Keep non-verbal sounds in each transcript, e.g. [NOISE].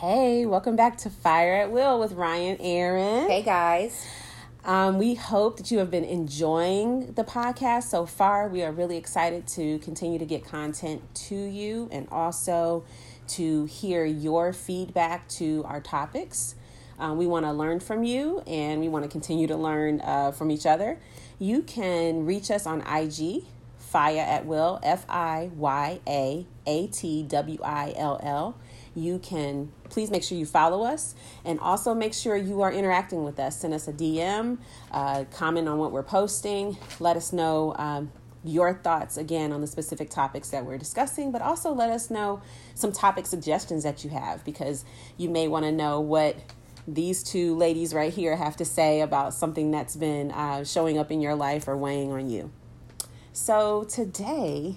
Hey, welcome back to Fire at Will with Ryan Aaron. Hey guys. Um, we hope that you have been enjoying the podcast so far. We are really excited to continue to get content to you and also to hear your feedback to our topics. Um, we want to learn from you and we want to continue to learn uh, from each other. You can reach us on IG, Fire at Will, F I Y A A T W I L L. You can please make sure you follow us and also make sure you are interacting with us. Send us a DM, uh, comment on what we're posting, let us know. Um, your thoughts again on the specific topics that we're discussing, but also let us know some topic suggestions that you have because you may want to know what these two ladies right here have to say about something that's been uh, showing up in your life or weighing on you. So today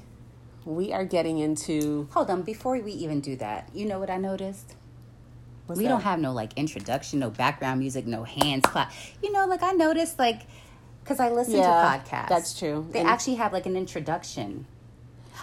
we are getting into. Hold on, before we even do that, you know what I noticed? What's we that? don't have no like introduction, no background music, no hands clap. You know, like I noticed, like, because I listen Yeah, to podcasts. that's true. They And- actually have like an introduction.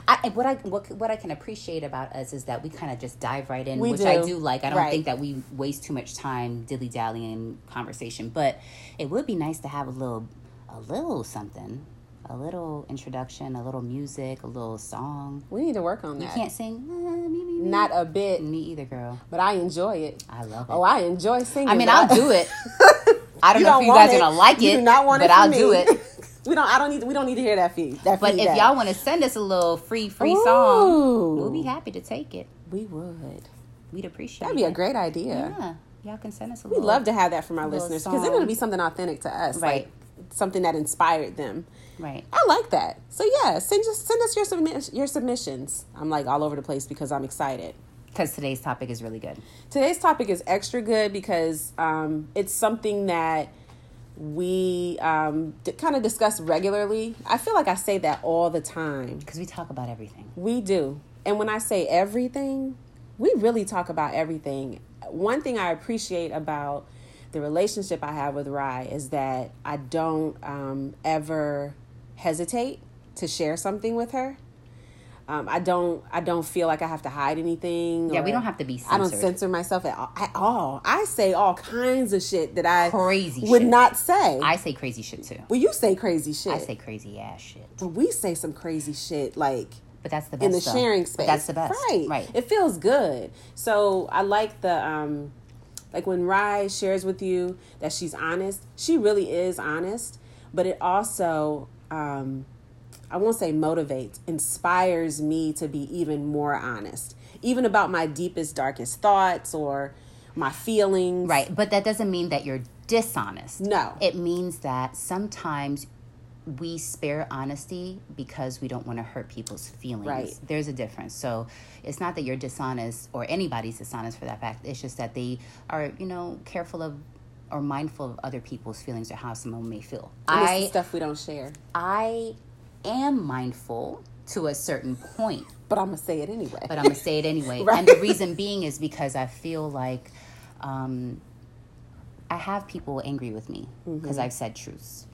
I, what I what, what I can appreciate about us is that we kind of just dive right in, We which I do. do like. I don't Right. think that we waste too much time dilly dallying conversation, but it would be nice to have a little a little something, a little introduction, a little music, a little song. We need to work on that. You can't sing. Uh, me, me, me. Not a bit, me either, girl. but I enjoy it. I love it. Oh, I enjoy singing. I mean, I'll do it. [LAUGHS] I don't You know don't if you guys it. are gonna like You it, do not want but it I'll me. do it. [LAUGHS] we don't. I don't need. We don't need to hear that feed. That But if feedback. y'all want to send us a little free free Ooh. song, we'll be happy to take it. we would. We'd appreciate. That'd be a great idea. Yeah, y'all can send us a We'd little. love to have that from our listeners because then it'll be something authentic to us, Right. Like something that inspired them. Right. I like that. So yeah, send just send us your submi- your submissions. I'm like all over the place because I'm excited. Because today's topic is really good. Today's topic is extra good because um, it's something that we um, d- kind of discuss regularly. I feel like I say that all the time. Because we talk about everything. We do. And when I say everything, we really talk about everything. One thing I appreciate about the relationship I have with Rye is that I don't um, ever hesitate to share something with her. Um, I don't. I don't feel like I have to hide anything. Yeah, we don't have to be I don't censor myself at all, at all. I say all kinds of shit that I Crazy would shit. not say. I say crazy shit too. well, you say crazy shit. I say crazy ass shit. but we say some crazy shit like But that's the best. in the though. sharing But space. that's the best. Right. Right. It feels good. So I like the um like when Rye shares with you that she's honest, she really is honest, but it also um I won't say motivates, inspires me to be even more honest. Even about my deepest, darkest thoughts or my feelings. Right. But that doesn't mean that you're dishonest. No. It means that sometimes we spare honesty because we don't want to hurt people's feelings. Right. There's a difference. So it's not that you're dishonest or anybody's dishonest for that fact. It's just that they are, you know, careful of or mindful of other people's feelings or how someone may feel. And I stuff we don't share. I am mindful to a certain point But I'm gonna say it anyway. but I'm gonna say it [LAUGHS] anyway. Right. And the reason being is because I feel like um, I have people angry with me because Mm-hmm. I've said truths,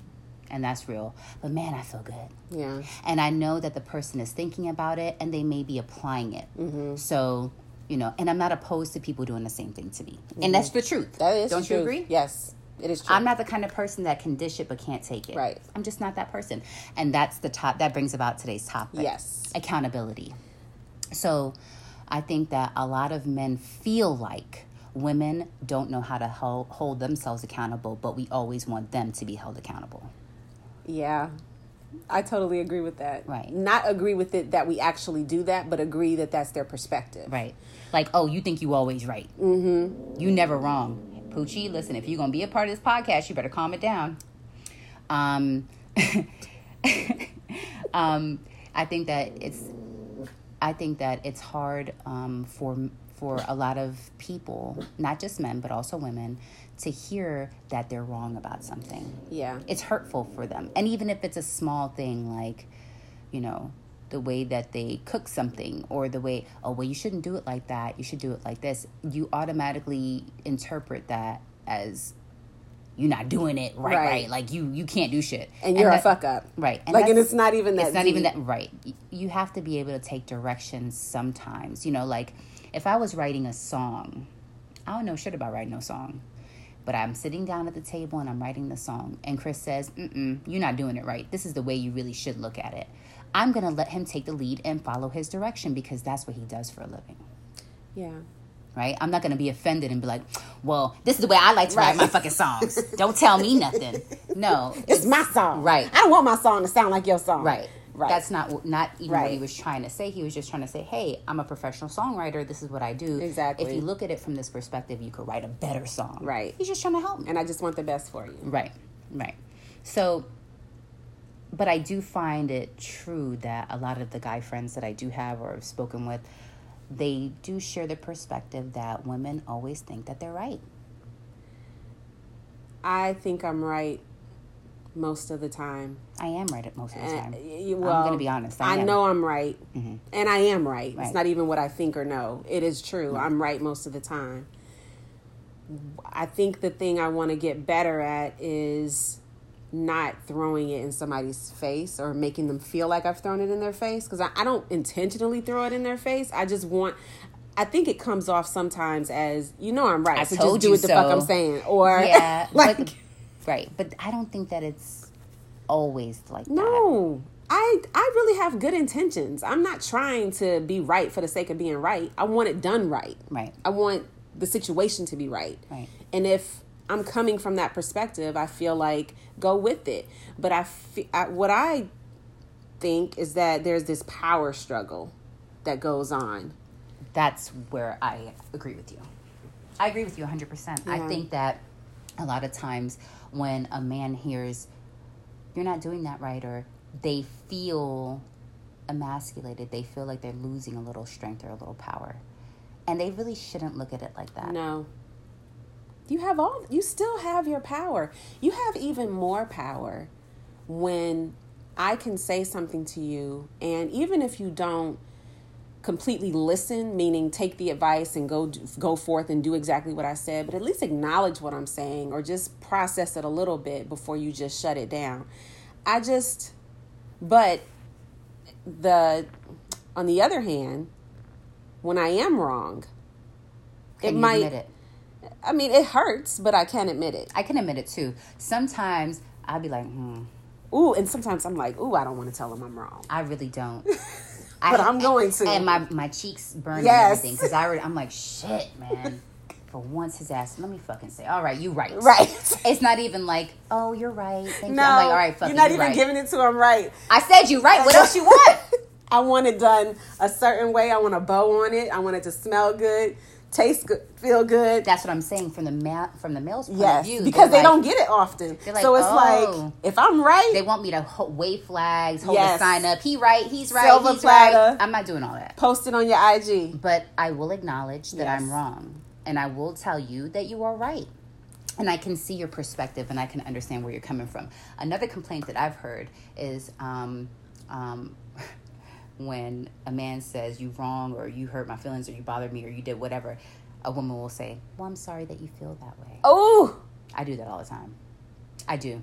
and that's real. But man, I feel good, yeah. and I know that the person is thinking about it and they may be applying it. Mm-hmm. So. You know, and I'm not opposed to people doing the same thing to me, and that's the truth. Mm-hmm. That is Don't you agree? Yes. It is true. I'm not the kind of person that can dish it but can't take it. Right. I'm just not that person. And that's the top that brings about today's topic. Yes. Accountability. So I think that a lot of men feel like women don't know how to hold, hold themselves accountable, but we always want them to be held accountable. Yeah. I totally agree with that. Right. Not agree with it that we actually do that, but agree that that's their perspective. Right. Like, oh, you think you always right. Mm-hmm. You never wrong. Poochie, listen, if you're going to be a part of this podcast, you better calm it down. Um, [LAUGHS] um, I think that it's, I think that it's hard um, for for a lot of people, not just men but also women, to hear that they're wrong about something. Yeah. It's hurtful for them, and even if it's a small thing like, you know, the way that they cook something or the way oh well you shouldn't do it like that you should do it like this you automatically interpret that as you're not doing it right right, Right. like you you can't do shit And you're a that- fuck up. right And Like, and it's not even that it's not even that right you have to be able to take directions sometimes you know like if i was writing a song I don't know shit about writing no song. But I'm sitting down at the table and I'm writing the song. And Chris says, Mm-mm, You're not doing it right. This is the way you really should look at it. I'm going to let him take the lead and follow his direction because that's what he does for a living. Yeah. Right? I'm not going to be offended and be like, Well, this is the way I like to Right. write my fucking songs. Don't tell me nothing. [LAUGHS] No. It's my song. Right. I don't want my song to sound like your song. Right. Right. That's not not even what he was trying to say. He was just trying to say, "Hey, I'm a professional songwriter. This is what I do." Exactly. If you look at it from this perspective, you could write a better song. Right. He's just trying to help me. and I just want the best for you. Right. Right. So, but I do find it true that a lot of the guy friends that I do have or have spoken with, they do share the perspective that women always think that they're right. I think I'm right most of the time. I am right at most of the Uh, time. y- I'm gonna be honest. I, I. Mm-hmm. know I'm right, and I am right. Right. It's not even what I think or know. It is true. I'm right most of the time. I think the thing I want to get better at is not throwing it in somebody's face or making them feel like I've thrown it in their face because I, I don't intentionally throw it in their face. I just want. I think it comes off sometimes as you know I'm right, I so just do what the fuck. I'm saying, or Yeah, [LAUGHS] like but, right. But I don't think that it's always like that. No. I I really have good intentions. I'm not trying to be right for the sake of being right. I want it done right. Right. I want the situation to be right. Right. And if I'm coming from that perspective, I feel like go with it. But I, fe- I what I think is that there's this power struggle that goes on. that's where I agree with you. I agree with you 100%. I think that a lot of times when a man hears, you're not doing that right, or they feel emasculated, they feel like they're losing a little strength or a little power. And they really shouldn't look at it like that. No. You have all you still have your power. You have even more power when I can say something to you and even if you don't completely listen, meaning take the advice and go go forth and do exactly what I said, but at least acknowledge what I'm saying or just process it a little bit before you just shut it down. I just but the on the other hand, when I am wrong, Can it might admit it? I mean, it hurts, but I can admit it. I can admit it too. Sometimes I'll be like, hmm, Ooh, and sometimes I'm like, ooh, I don't want to tell him I'm wrong. I really don't. [LAUGHS] But I'm going to. And my, my cheeks burn Yes. because I already, I'm like, shit, man. For once, his ass. Let me fucking say, all right, you right. Right. It's not even like, oh, you're right. Thank No, you. I'm like, all right, fuck you're not you even right. giving it to him right. I said you right. What else you want? [LAUGHS] I want it done a certain way. I want a bow on it. I want it to smell good, taste good, feel good. That's what I'm saying from the ma- from the male's point yes, of view. because they they're don't get it often. like, so it's oh. like if I'm right, They want me to ho- wave flags, hold Yes. the sign up. He right. He's right. Silver he's right. I'm not doing all that. post it on your IG. But I will acknowledge that Yes. I'm wrong. And I will tell you that you are right. And I can see your perspective and I can understand where you're coming from. Another complaint that I've heard is um, um, when a man says you wrong or you hurt my feelings or you bothered me or you did whatever, a woman will say, Well, I'm sorry that you feel that way. Oh, I do that all the time. I do.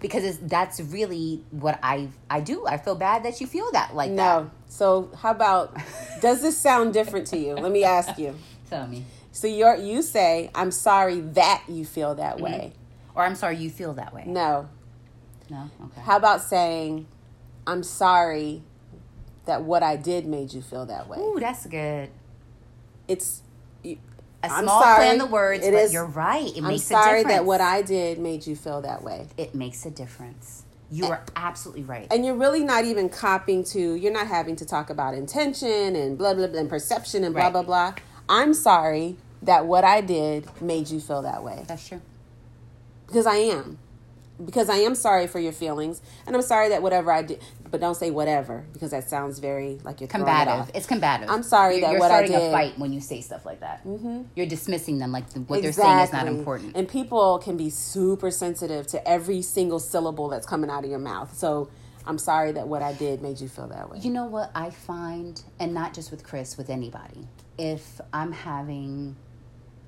Because it's, that's really what I I do. I feel bad that you feel that like that. no. So how about? [LAUGHS] does this sound different to you? Let me ask you. [LAUGHS] Tell me. So you're you say I'm sorry that you feel Mm-hmm. that way. Or I'm sorry you feel that way. No. No? Okay. How about saying I'm sorry that what I did made you feel that way? Ooh, that's good. It's you- A I'm small sorry. play on the words, It but is- you're right. It I'm makes sorry a difference. that what I did made you feel that way. it makes a difference. You are absolutely right. And you're really not even copying to, you're not having to talk about intention and blah, blah, blah, and perception and blah, Right. blah, blah. I'm sorry that what I did made you feel that way. That's true. Because I am. Because I am sorry for your feelings. And I'm sorry that whatever I did, but don't say whatever because that sounds very like you're it Combative. off. It's combative. I'm sorry you're, that you're what I starting a fight when you say stuff like that. Mm-hmm. You're dismissing them like the, what they're saying is not important. And people can be super sensitive to every single syllable that's coming out of your mouth. So I'm sorry that what I did made you feel that way. You know what I find, and not just with Chris, with anybody, if I'm having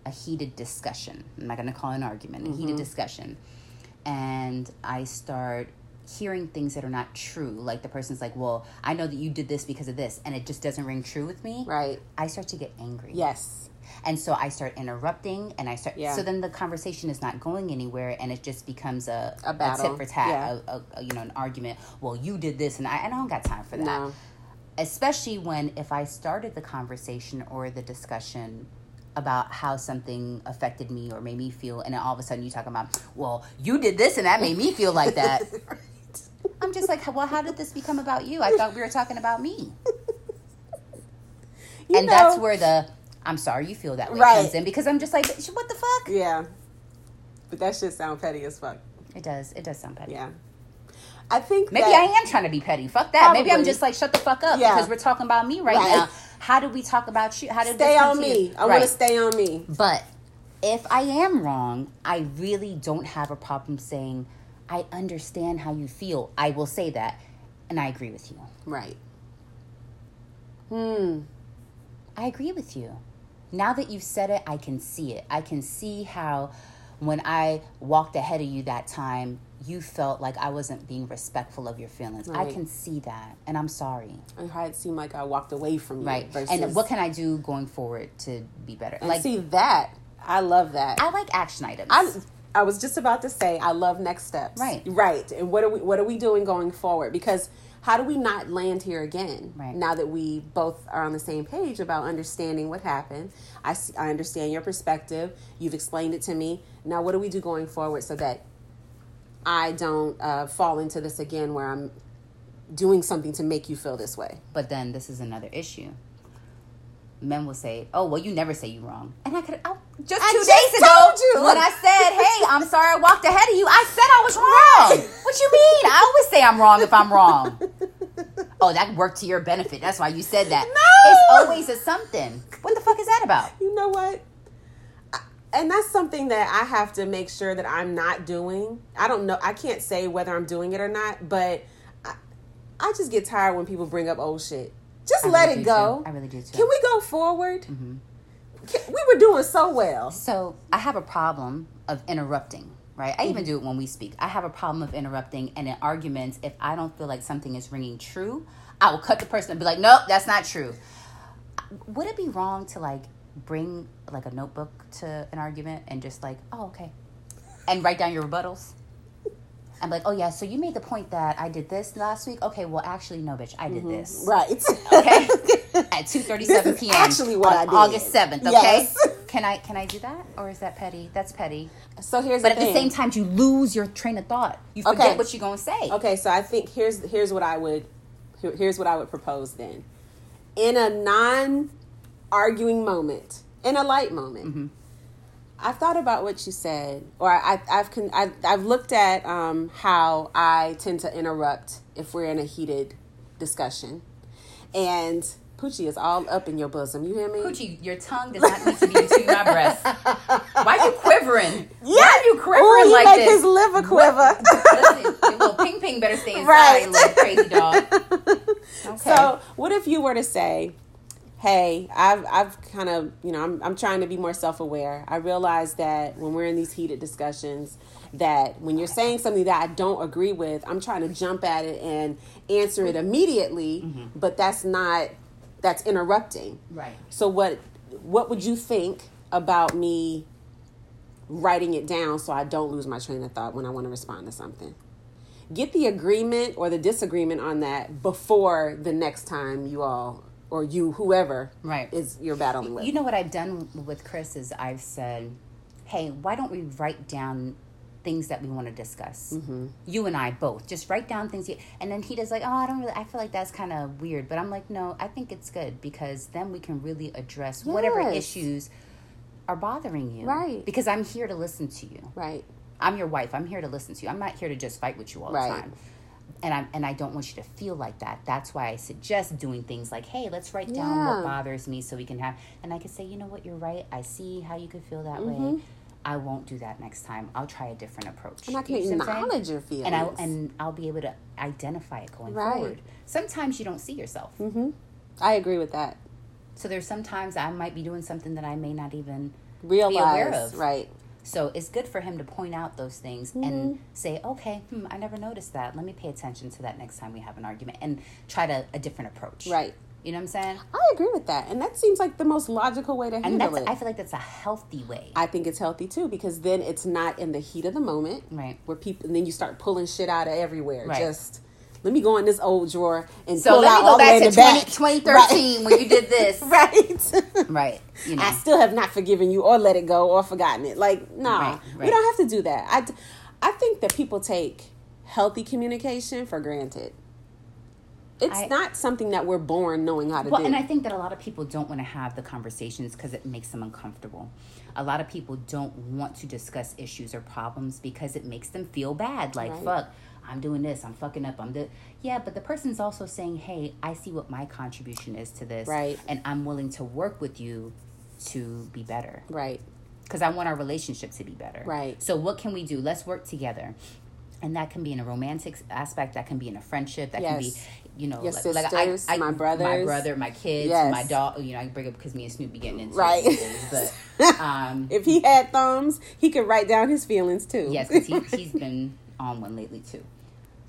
a heated discussion, I'm not going to call it an argument, a Mm-hmm. heated discussion, and I start hearing things that are not true, like the person's like, Well, I know that you did this because of this, and it just doesn't ring true with me, Right. I start to get angry. Yes. And so I start interrupting and I start Yeah. so then the conversation is not going anywhere and it just becomes a, A battle. tit for tat, Yeah. a, a, a, you know, an argument. Well, you did this and I, and I don't got time for that No. especially when if I started the conversation or the discussion about how something affected me or made me feel, and then all of a sudden you talk about, well, you did this and that made me feel like that. [LAUGHS] I'm just like, well, how did this become about you? I thought we were talking about me. And know- that's where the I'm sorry you feel that way Right. comes in because I'm just like, what the fuck? Yeah. But that shit sound petty as fuck. It does. It does sound petty. Yeah. I think Maybe I am trying to be petty. Fuck that. Maybe I'm just like, shut the fuck up Yeah. because we're talking about me right, Right. now. How do we talk about you? How did stay this on me. I want to stay on me. But if I am wrong, I really don't have a problem saying, I understand how you feel. I will say that. And I agree with you. Right. Hmm. I agree with you. Now that you've said it, I can see it. I can see how when I walked ahead of you that time, you felt like I wasn't being respectful of your feelings. I can see that. And I'm sorry. And how it seemed like I walked away from you. Right. Versus, And what can I do going forward to be better? and like, see that. I love that. I like action items. I I was just about to say I love next steps. Right. Right. And what are we what are we doing going forward? Because how do we not land here again? Right. Now that we both are on the same page about understanding what happened. I see, I understand your perspective. You've explained it to me. Now what do we do going forward so that I don't uh, fall into this again where I'm doing something to make you feel this way? But then this is another issue. Men will say, "Oh, well, you never say you wrong," and I could I, oh, just I two just days ago told you. when I said, "Hey, I'm sorry, I walked ahead of you." I said I was wrong. What you mean? I always say I'm wrong if I'm wrong. oh, that worked to your benefit. That's why you said that. No! It's always a something. What the fuck is that about? you know what? And that's something that I have to make sure that I'm not doing. I don't know. I can't say whether I'm doing it or not, but I, I just get tired when people bring up old shit. Just I let really it go. too. I really do too. Can we go forward? Mm-hmm. Can- we were doing so well. So I have a problem of interrupting, right? I Mm-hmm. even do it when we speak. I have a problem of interrupting, and in arguments, if I don't feel like something is ringing true, I will cut the person and be like, "Nope, that's not true." Would it be wrong to like bring like a notebook to an argument and just like, "Oh, okay," and write down your rebuttals? I'm like, "Oh yeah, so you made the point that I did this last week." Okay, well, actually, no, bitch, I did this. Mm-hmm. Right. [LAUGHS] Okay. At two thirty seven This p.m. actually what I did. August seventh. Okay. Yes. [LAUGHS] Can I can I do that or is that petty? That's petty. so here's But the at the same time, you lose your train of thought. You forget Okay. what you're gonna say. Okay, so I think here's here's what I would here- here's what I would propose then. In a non arguing moment, in a light moment, Mm-hmm. I've thought about what you said, or I, I've con, I've I've looked at um, how I tend to interrupt if we're in a heated discussion, and Poochie is all up in your bosom. You hear me? Poochie, your tongue does not need to be between my breasts. Why are you quivering? Yeah. Why are you quivering Ooh, he like make this? his liver quiver. [LAUGHS] Listen, little ping ping better stay inside, Right. you little crazy dog. [LAUGHS] Okay. So, what if you were to say, "Hey, I've I've kind of you know I'm I'm trying to be more self aware. I realize that when we're in these heated discussions, that when you're saying something that I don't agree with, I'm trying to jump at it and answer it immediately, mm-hmm. but that's not that's interrupting. right. So what what would you think about me writing it down so I don't lose my train of thought when I want to respond to something? Get the agreement or the disagreement on that before the next time you all or you whoever Right. is you're battling with. You know what I've done with Chris is I've said, "Hey, why don't we write down things that we want to discuss? Mm-hmm. You and I both just write down things." You, and then he does like, "Oh, I don't really. I feel like that's kind of weird." But I'm like, "No, I think it's good because then we can really address whatever issues are bothering you, Right. Because I'm here to listen to you. right. I'm your wife. I'm here to listen to you. I'm not here to just fight with you all Right. the time." And I and I don't want you to feel like that. That's why I suggest doing things like, "Hey, let's write down Yeah. what bothers me, so we can have." And I could say, "You know what? You're right. I see how you could feel that Mm-hmm. way. I won't do that next time. I'll try a different approach." And I can You see what I'm saying? acknowledge your feelings. and I'll and I'll be able to identify it going Right. forward. Sometimes you don't see yourself, hmm I agree with that. so there's sometimes I might be doing something that I may not even. Realize, aware of. right. So it's good for him to point out those things Mm-hmm. and say, "Okay, hmm, I never noticed that. Let me pay attention to that next time we have an argument and try to a different approach." Right. You know what I'm saying? I agree with that, and that seems like the most logical way to And handle that's it. I feel like that's a healthy way. I think it's healthy too because then it's not in the heat of the moment, Right. Where people and then you start pulling shit out of everywhere. Right. Just let me go in this old drawer and so pull let out me go back to the back. 20, 2013 when you did this. [LAUGHS] right. [LAUGHS] Right. You know. I still have not forgiven you or let it go or forgotten it. Like, nah, Right, we don't have to do that. i i think that people take healthy communication for granted. It's I- not something that we're born knowing how to Well, do. and I think that a lot of people don't want to have the conversations because it makes them uncomfortable. A lot of people don't want to discuss issues or problems because it makes them feel bad. Like, Right. fuck, I'm doing this, I'm fucking up, I'm the yeah. But the person's also saying, hey, I see what my contribution is to this, Right. And I'm willing to work with you to be better right. because I want our relationship to be better. Right. So what can we do? Let's work together. And that can be in a romantic aspect. That can be in a friendship. That can be, you know, Your like, sisters, like I, I, my brothers. my brother, my kids, Yes. my dog. You know, I bring up because me and Snoop be getting into Right. it. But [LAUGHS] um, If he had thumbs, he could write down his feelings too. yes, 'cause he, he's [LAUGHS] been on one lately too,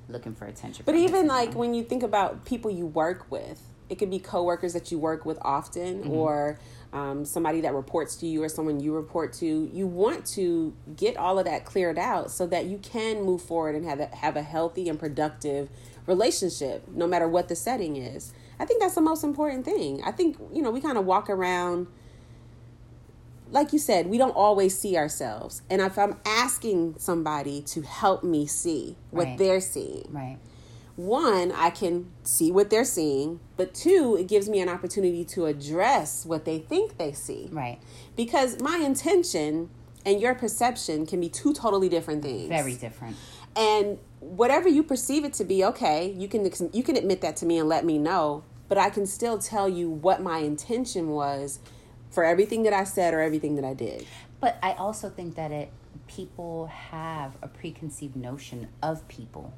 looking for attention. But even like when you think about people you work with, it could be coworkers that you work with often, Mm-hmm. or um, somebody that reports to you, or someone you report to. You want to get all of that cleared out so that you can move forward and have a, have a healthy and productive relationship, no matter what the setting is. I think that's the most important thing. I think you know we kind of walk around like you said, we don't always see ourselves. And if I'm asking somebody to help me see what Right. they're seeing, right, one, I can see what they're seeing, but two, it gives me an opportunity to address what they think they see. right, Because my intention and your perception can be two totally different things. very different. And whatever you perceive it to be, okay, you can you can admit that to me and let me know, but I can still tell you what my intention was for everything that I said or everything that I did. But I also think that it people have a preconceived notion of people,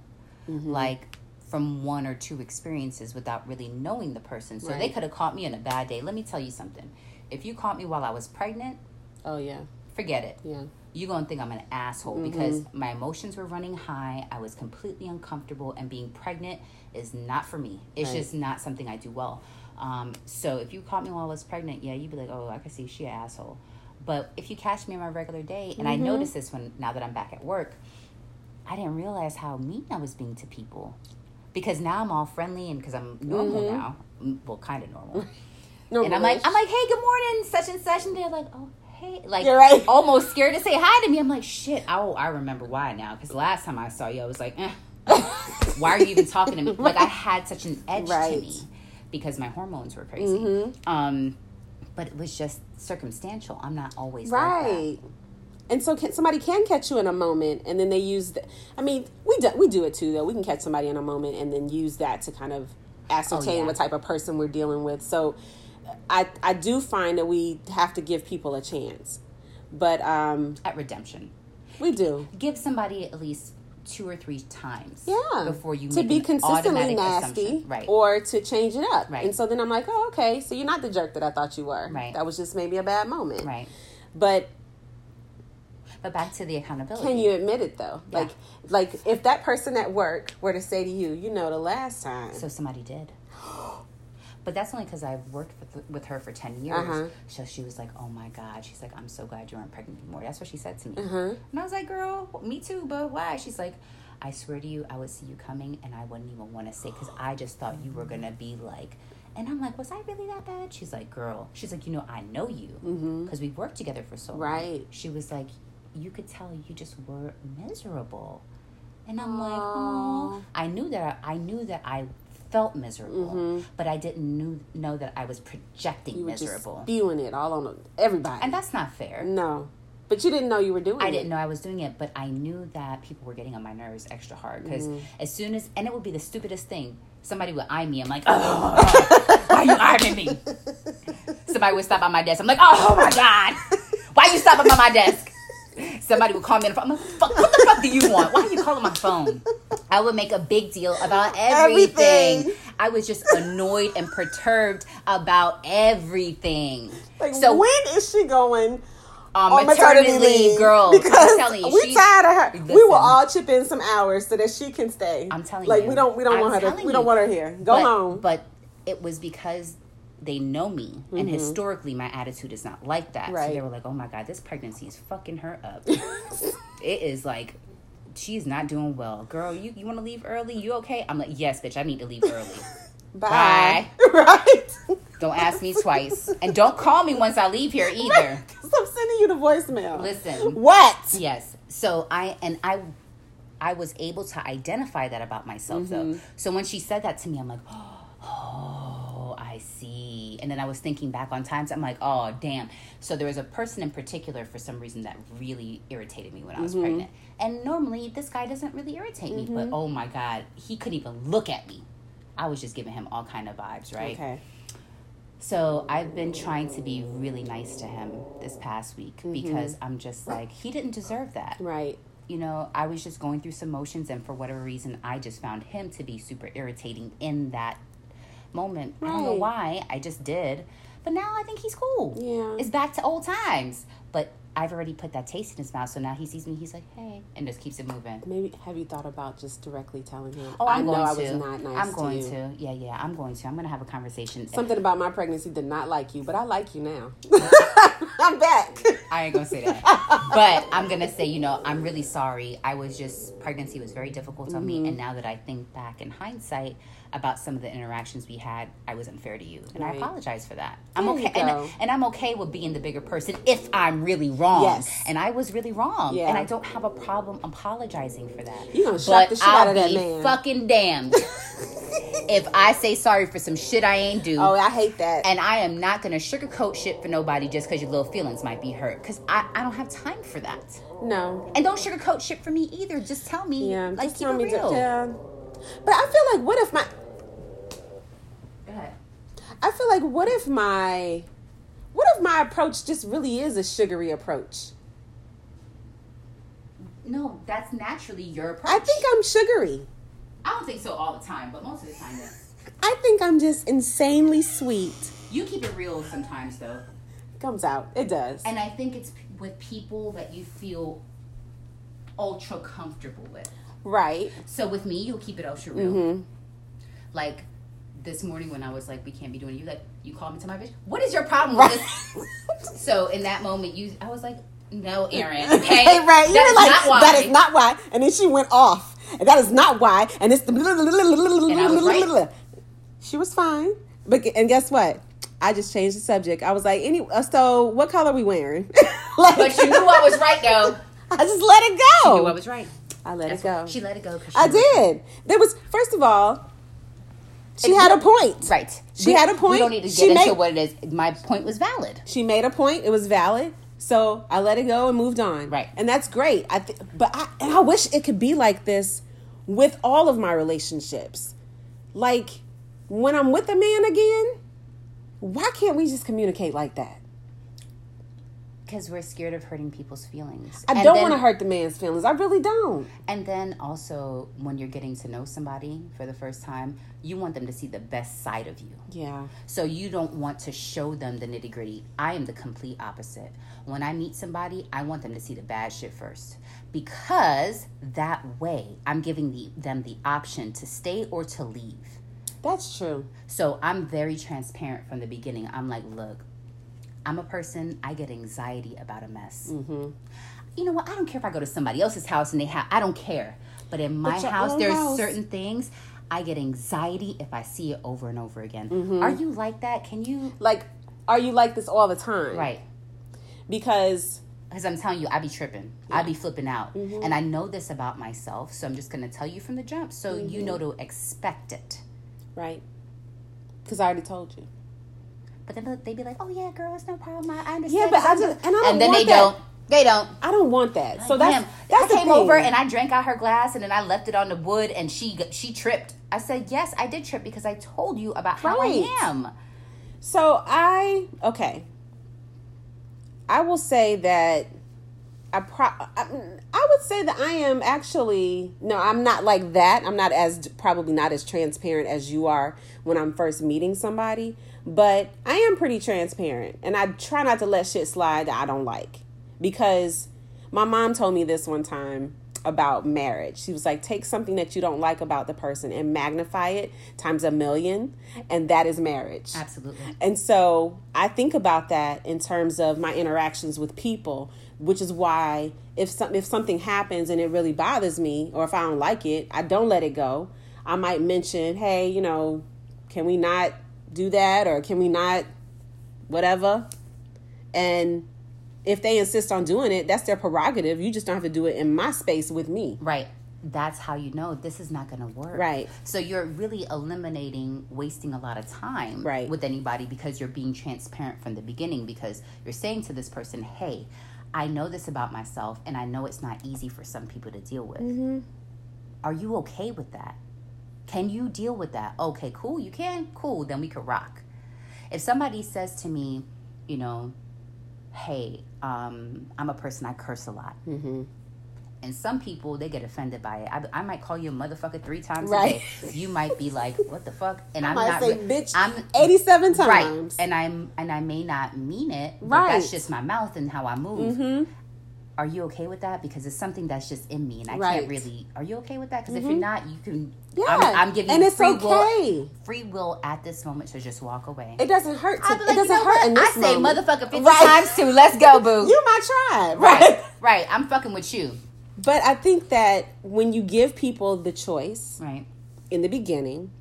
Mm-hmm. like from one or two experiences without really knowing the person. So they could have caught me on a bad day. Let me tell you something. If you caught me while I was pregnant, Oh yeah. forget it. Yeah. You're gonna think I'm an asshole because my emotions were running high. I was completely uncomfortable, and being pregnant is not for me. It's Right. just not something I do well. Um, so if you caught me while I was pregnant, yeah, you'd be like, oh, I can see she an asshole. But if you catch me on my regular day, and I notice this when now that I'm back at work, I didn't realize how mean I was being to people. Because now I'm all friendly and because I'm normal now, Mm, well, kind of normal. No, [LAUGHS] and I'm like, I'm like, hey, good morning, such and such, and they're like, oh, hey, like, You're right. [LAUGHS] almost scared to say hi to me. I'm like, shit, oh, I remember why now. Because last time I saw you, I was like, eh, [LAUGHS] why are you even talking to me? Like, I had such an edge Right. to me because my hormones were crazy. Um, but it was just circumstantial. I'm not always like that. right. And so can, somebody can catch you in a moment, and then they use. The, I mean, we do, we do it too, though. We can catch somebody in a moment, and then use that to kind of ascertain yeah. what type of person we're dealing with. So, I I do find that we have to give people a chance, but um, At redemption, we do. give somebody at least two or three times Yeah. before you to be consistently nasty, assumption. right? or to change it up. Right. And so then I'm like, oh, okay. So you're not the jerk that I thought you were. Right. That was just maybe a bad moment. right. But But back to the accountability. Can you admit it though? Yeah. Like, like if that person at work were to say to you, you know, the last time, So somebody did. But that's only because I've worked with, with her for 10 years. Uh-huh. So she was like, oh my God. She's like, I'm so glad you aren't pregnant anymore. That's what she said to me. Uh-huh. And I was like, girl, me too, but why? She's like, I swear to you, I would see you coming and I wouldn't even want to say because I just thought you were going to be like, and I'm like, was I really that bad? She's like, girl. She's like, you know, I know you because we've worked together for so long. Mm-hmm. Right. She was like, you could tell you just were miserable. And I'm like, oh. I knew that I, I knew that I felt miserable, but I didn't knew, know that I was projecting Mm-hmm. you were miserable. just spewing it all on everybody. and that's not fair. no, but you didn't know you were doing it. I didn't know I was doing it, but I knew that people were getting on my nerves extra hard because Mm-hmm. as soon as and it would be the stupidest thing. Somebody would eye me. I'm like, [LAUGHS] oh, why are you eyeing me? [LAUGHS] Somebody would stop by my desk. I'm like, oh my god, why are you stopping by my desk? Somebody would call me on the phone. I'm like, fuck, what the fuck do you want? Why are you calling my phone? I would make a big deal about everything. Everything. I was just annoyed and perturbed about everything. Like, so when is she going on on maternity, leave, girl. Because I'm telling you, we tired of her. we will all chip in some hours so that she can stay. I'm telling like you. we don't we don't I'm want her to we don't want her here. Go but, home. But it was because they know me and historically my attitude is not like that. So Mm-hmm. They were like, "Oh my god, this pregnancy is fucking her up." [LAUGHS] it is like she's not doing well. Girl, you you want to leave early? You okay? I'm like, "Yes, bitch, I need to leave early." [LAUGHS] Bye. [LAUGHS] right. don't ask me twice. And don't call me once I leave here either. Because I'm sending you the voicemail. Listen. What? Yes. So I and I I was able to identify that about myself Mm-hmm. though. So when she said that to me, I'm like, [GASPS] oh, I see. And then I was thinking back on times, I'm like, oh, damn. So there was a person in particular for some reason that really irritated me when I was Mm-hmm. pregnant. And normally this guy doesn't really irritate me, but oh my God, he couldn't even look at me. I was just giving him all kind of vibes, right? Okay. So I've been trying to be really nice to him this past week Mm-hmm. because I'm just like, he didn't deserve that Right. you know, I was just going through some motions, and for whatever reason, I just found him to be super irritating in that moment. I don't know why, I just did. But now I think he's cool. Yeah. It's back to old times. But I've already put that taste in his mouth, so now he sees me, he's like, hey, and just keeps it moving. Maybe have you thought about just directly telling him? Oh, I'm I know going I to. was not nice I'm going to to. Yeah, yeah, I'm going to. I'm going to have a conversation. Something about my pregnancy did not like you, but I like you now. [LAUGHS] I'm back. I ain't gonna say that. but I'm gonna say, you know, I'm really sorry. I was just pregnancy was very difficult on Mm-hmm. me, and now that I think back in hindsight about some of the interactions we had, I was unfair to you, and I apologize for that. I'm okay, and, and I'm okay with being the bigger person if I'm really wrong. Yes. and I was really wrong, Yeah. and I don't have a problem apologizing for that. You gonna shock the shit I'll out of that be man. Fucking damned [LAUGHS] if I say sorry for some shit I ain't do. Oh, I hate that. And I am not gonna sugarcoat shit for nobody just because your little feelings might be hurt. Because I, I don't have time for that. no. And don't sugarcoat shit for me either. Just tell me. Yeah. like just keep tell it me to- real. yeah. But I feel like what if my. I feel like what if my what if my approach just really is a sugary approach? No, that's naturally your approach. I think I'm sugary. I don't think so all the time, but most of the time, yes. I think I'm just insanely sweet. You keep it real sometimes, though. Comes out. It does. And I think it's with people that you feel ultra comfortable with. right. So with me, you'll keep it ultra real. Mm-hmm. Like this morning when I was like, we can't be doing it, you like you called me to my bitch. What is your problem with this? so in that moment, you I was like, no, Aaron. [LAUGHS] Okay, Hey, right. You That were like, that is not why. And then she went off. And that is not why. And it's the. I was right. She was fine. But and guess what? I just changed the subject. I was like, any. Uh, so what color we wearing? [LAUGHS] like, But you knew I was right though. [LAUGHS] I just let it go. You knew I was right. I let That's it go. She let it go. she I did. There was first of all, she had a point. Right. She We- had a point. We don't need to get She into made- what it is. My point was valid. She made a point. It was valid. So I let it go and moved on. Right. And that's great. I th- but I and I wish it could be like this with all of my relationships. Like when I'm with a man again, why can't we just communicate like that? Because we're scared of hurting people's feelings. I And don't want to hurt the man's feelings. I really don't. And then also, when you're getting to know somebody for the first time, you want them to see the best side of you. Yeah. So you don't want to show them the nitty gritty. I am the complete opposite. When I meet somebody, I want them to see the bad shit first. Because that way, I'm giving the, them the option to stay or to leave. That's true. So I'm very transparent from the beginning. I'm like, look, I'm a person, I get anxiety about a mess. Mm-hmm. You know what? I don't care if I go to somebody else's house and they have, I don't care. But in my But house, there's house- certain things I get anxiety if I see it over and over again. Mm-hmm. Are you like that? Can you? Like, are you like this all the time? Right. Because Because I'm telling you, I be tripping. I be flipping out. Mm-hmm. And I know this about myself. So I'm just going to tell you from the jump so Mm-hmm. you know to expect it. right. Because I already told you. But then they'll- they be like, oh, yeah, girl, it's no problem. I I understand. Yeah, but I just just- and I don't and then want they that. don't. They don't. I don't want that. So that's Damn. that's I the came thing. over and I drank out her glass and then I left it on the wood and she she tripped. I said yes, I did trip because I told you about how Right. I am. So I okay. I will say that I pro I, I would say that I am actually no, I'm not like that. I'm not as probably not as transparent as you are when I'm first meeting somebody, but I am pretty transparent and I try not to let shit slide that I don't like. Because my mom told me this one time. about marriage. She was like, take something that you don't like about the person and magnify it times a million, and that is marriage. Absolutely. And so I think about that in terms of my interactions with people, which is why if some, if something happens and it really bothers me, or if I don't like it, I don't let it go. I might mention, hey, you know, can we not do that, or can we not, whatever, and if they insist on doing it, that's their prerogative. You just don't have to do it in my space with me. Right. That's how you know this is not going to work. Right. So you're really eliminating wasting a lot of time Right. with anybody because you're being transparent from the beginning because you're saying to this person, "Hey, I know this about myself and I know it's not easy for some people to deal with. Mm-hmm. Are you okay with that? Can you deal with that? Okay, cool. You can? Cool. Then we could rock. If somebody says to me, you know, hey, um, I'm a person I curse a lot. Mm-hmm. And some people they get offended by it. I, I might call you a motherfucker three times Right. a day. You might be like, "What the fuck?" And I I'm might not. say bitch I'm 87 times. right, and I'm and I may not mean it. But Right. That's just my mouth and how I move. Mhm. Are you okay with that? Because it's something that's just in me, and I Right. can't really. Are you okay with that? Because if you're not, you can. Yeah. I'm, I'm giving and it's free okay. will. Free will at this moment to just walk away. It doesn't hurt. To, I'd be like, it doesn't you know hurt what? in this I say moment. motherfucker 50 Right. times too. Let's go, boo. [LAUGHS] You my tribe, right, right? right. I'm fucking with you. But I think that when you give people the choice Right, in the beginning,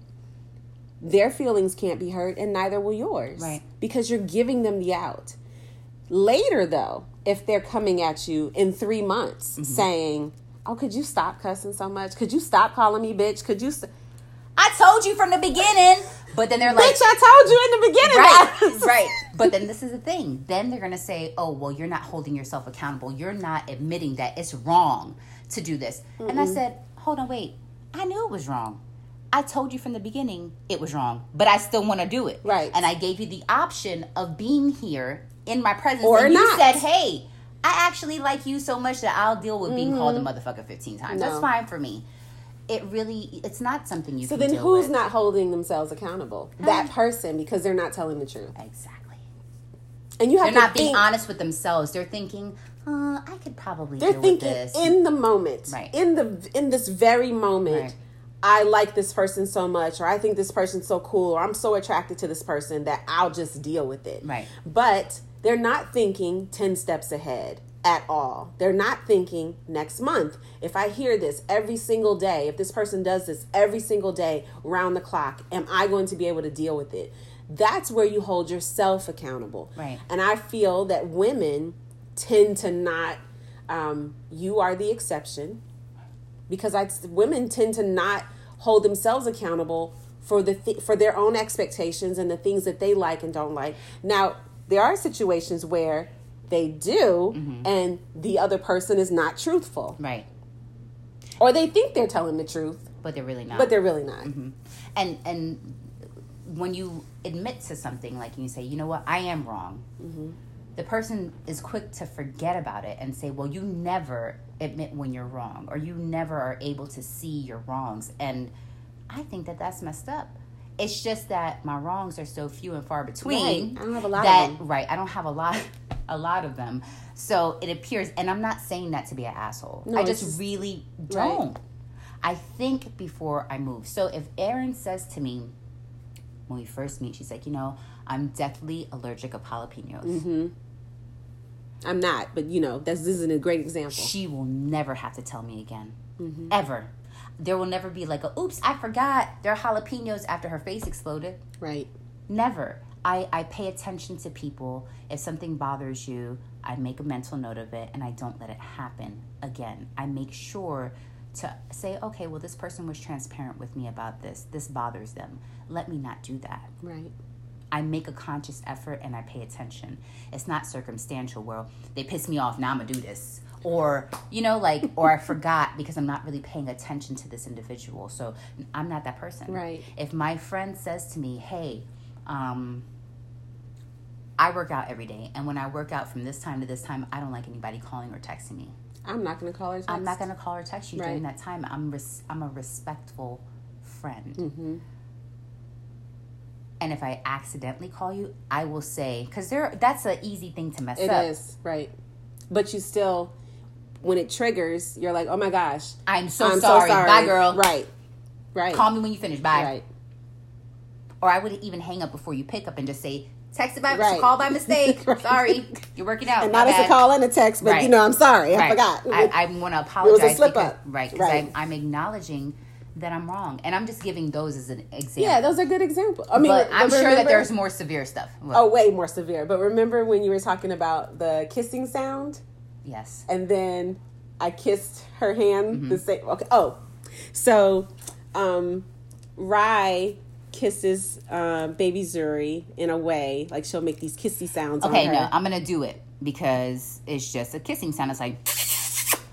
their feelings can't be hurt and neither will yours. Right. Because you're giving them the out. Later, though, if they're coming at you in three months Mm-hmm. saying, Oh, could you stop cussing so much? Could you stop calling me bitch? Could you? St-? I told you from the beginning. But then they're like, bitch, I told you in the beginning. right, right. But then this is the thing. Then they're gonna say, "Oh, well, you're not holding yourself accountable. You're not admitting that it's wrong to do this." And I said, "Hold on, wait. I knew it was wrong. I told you from the beginning it was wrong, but I still want to do it. Right. And I gave you the option of being here in my presence, Or and you not. said, "Hey." I actually like you so much that I'll deal with being called a motherfucker 15 times. That's fine for me. It really, it's not something you So then who's with. not holding themselves accountable? That person because they're not telling the truth. Exactly. And you have They're to not being honest with themselves. They're thinking, uh, I could probably They're deal thinking with this. in the moment. Right. In the in this very moment. Right. I like this person so much, or I think this person's so cool, or I'm so attracted to this person that I'll just deal with it. Right. But they're not thinking 10 steps ahead at all. They're not thinking next month. If I hear this every single day, if this person does this every single day round the clock, am I going to be able to deal with it? That's where you hold yourself accountable. Right. And I feel that women tend to not, um, you are the exception because I, women tend to not hold themselves accountable for the th- for their own expectations and the things that they like and don't like. Now, there are situations where they do and the other person is not truthful right. or they think they're telling the truth, But they're really not. but they're really not. and and when you admit to something, like you say, you know what, I am wrong. Mm-hmm. The person is quick to forget about it and say, well, you never admit when you're wrong, or you never are able to see your wrongs. And I think that that's messed up. It's just that my wrongs are so few and far between. Right. I don't have a lot of that, them. Right. I don't have a lot, a lot of them. So it appears, and I'm not saying that to be an asshole. No, I just just- really don't. I think before I move. So if Erin says to me when we first meet, she's like, you know, I'm deathly allergic of jalapenos. Mm-hmm. I'm not, but you know, that's, this isn't a great example. She will never have to tell me again. Mm-hmm. Ever. There will never be like a oops, I forgot there are jalapenos after her face exploded. Right. Never. I, I pay attention to people. If something bothers you, I make a mental note of it and I don't let it happen again. I make sure to say, okay, well, this person was transparent with me about this. This bothers them. Let me not do that. Right. I make a conscious effort and I pay attention. It's not circumstantial where they piss me off, now I'm gonna do this. Or, you know, like, or I forgot because I'm not really paying attention to this individual. So I'm not that person. Right. If my friend says to me, hey, um, I work out every day, and when I work out from this time to this time, I don't like anybody calling or texting me. I'm not going to call her. Text. I'm not gonna call or text you during that time. I'm res- I'm a respectful friend. Mm-hmm. And if I accidentally call you, I will say because there that's an easy thing to mess It up. is right, but you still when it triggers, you're like, oh my gosh, I'm so sorry. so sorry. Bye, girl. Right, right. Call me when you finish. Bye. Right. Or I would even hang up before you pick up and just say, text by Right. call by mistake. [LAUGHS] Right. Sorry, you're working out. And not as a call and a text, but Right. you know, I'm sorry, I Right. forgot. I, I want to was a apologize. slip because, up. Right, because Right. I'm, I'm acknowledging that I'm wrong, and I'm just giving those as an example. yeah, those are good examples. I mean, but I'm sure that there's more severe stuff. oh way more severe. But remember when you were talking about the kissing sound? Yes. and then I kissed her hand Mm-hmm. the same. Okay. Oh, so um, Rye kisses um, baby Zuri in a way like she'll make these kissy sounds. Okay, no. I'm gonna do it because it's just a kissing sound. It's like,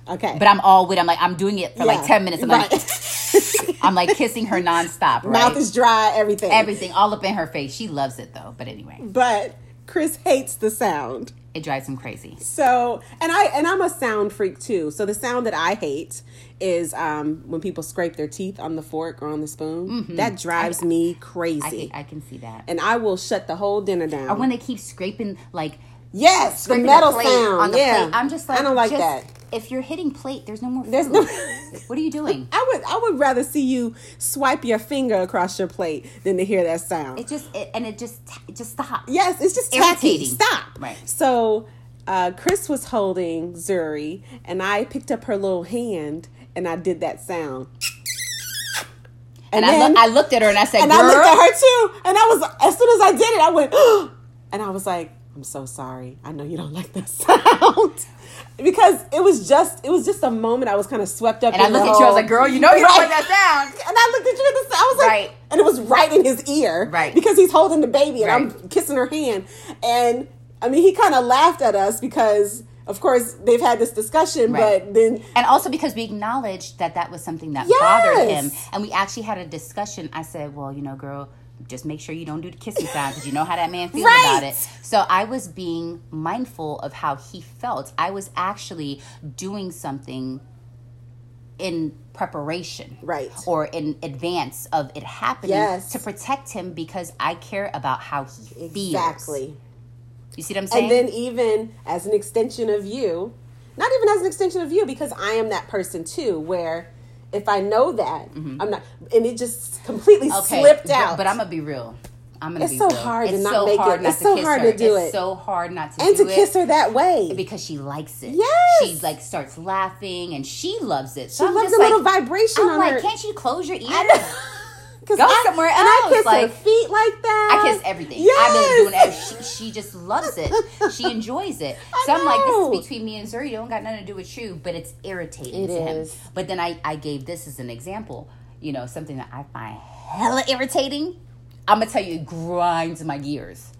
okay, but I'm all with. I'm like, I'm doing it for Yeah, like ten minutes. I'm right. like, I'm like kissing her nonstop. [LAUGHS] Right? mouth is dry, everything, everything all up in her face. She loves it though. But anyway, But Chris hates the sound. It drives him crazy. So, and I and I'm a sound freak too. So the sound that I hate is um, when people scrape their teeth on the fork or on the spoon. That drives me Mm-hmm. I crazy. I can see that. and I will shut the whole dinner down. Or when they keep scraping like Yes, the scraping metal plate sound. on the yeah, plate. I'm just like I don't like that. If you're hitting plate, there's no more food. There's no. what are you doing? [LAUGHS] I would I would rather see you swipe your finger across your plate than to hear that sound. It just it, and it just it just stop. yes, it's just tacky. Stop. Right. So, uh, Chris was holding Zuri, and I picked up her little hand, and I did that sound. And, I, then- look, I looked at her and I said, and "Girl, I looked at her too, and I was as soon as I did it, I went, [GASPS] and I was like, "I'm so sorry. I know you don't [LAUGHS] like that sound." Because it was just, it was just a moment. I was kind of swept up. And I in the looked at you. I was like, "Girl, you know you don't Right. like that sound." [LAUGHS] And I looked at you and I was like, Right. and it was right in his ear, Right. Because he's holding the baby and I'm kissing her hand, and I mean, he kind of laughed at us because, of course, they've had this discussion, Right. but then And also because we acknowledged that that was something that Yes. bothered him, and we actually had a discussion. I said, "Well, you know, girl, just make sure you don't do the kissing sound because you know how that man feels Right. about it." So I was being mindful of how he felt. I was actually doing something in preparation, Right. or in advance of it happening, Yes. to protect him because I care about how he feels. exactly. You see what I'm saying? And then even as an extension of you, not even as an extension of you, because I am that person too, where if I know that, mm-hmm. I'm not, and it just completely slipped out. But, I'm gonna be real. I'm gonna It's be so real. hard to it's not so make it- hard not it's so kiss hard her. to do it's it. so hard not to and do to it kiss her that way. because she likes it. Yes. she like starts laughing and she loves it. So She I'm loves just a like, little vibration I'm on like, her. can't you close your ears? I know. 'Cause Go I- somewhere And I else, kiss her feet like that. I kiss everything. Yes. I've been doing everything. She, she just loves it. [LAUGHS] She enjoys it. So I'm like, this is between me and Zuri. It don't got nothing to do with you, but it's irritating It to him. But then I, I gave this as an example. You know, something that I find hella irritating. I'm gonna tell you, it grinds my gears.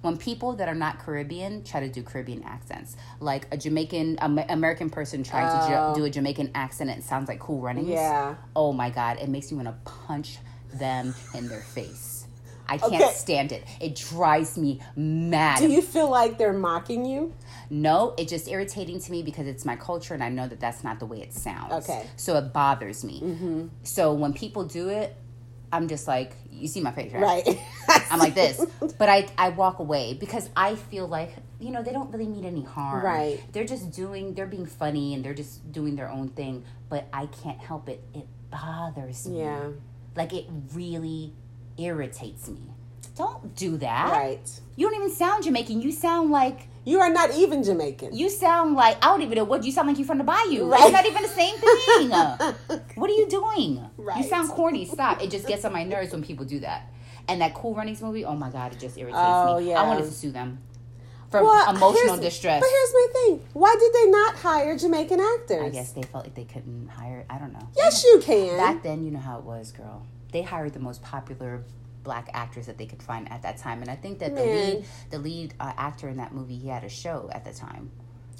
When people that are not Caribbean try to do Caribbean accents, like a Jamaican Am- American person trying to Oh. ju- do a Jamaican accent, and it sounds like Cool Runnings. Yeah. Oh my god, it makes me want to punch them in their face. I can't Okay. stand it. It drives me mad. Do you feel like they're mocking you? no, it's just irritating to me because it's my culture and I know that that's not the way it sounds. Okay. Mm-hmm. So it bothers me. So when people do it, I'm just like, you see my face, right? Right. [LAUGHS] I'm like this, but I I walk away because I feel like you know they don't really mean any harm. Right. They're just doing. They're being funny and they're just doing their own thing. But I can't help it. It bothers me. yeah. Like it really irritates me. Don't do that. Right. You don't even sound Jamaican. You sound like You are not even Jamaican. you sound like I don't even know what you sound like. You from the bayou. Right. It's not even the same [LAUGHS] thing. what are you doing? You sound corny. Stop. It just gets on my nerves when people do that. And that Cool Runnings movie. Oh my god, it just irritates Oh, me. yeah. I wanted to sue them for Well, emotional distress. But here's my thing: Why did they not hire Jamaican actors? I guess they felt like they couldn't hire. I don't know. Yes, you can. Back then, you know how it was, girl. They hired the most popular black actors that they could find at that time, and I think that the lead, the lead uh, actor in that movie, he had a show at the time.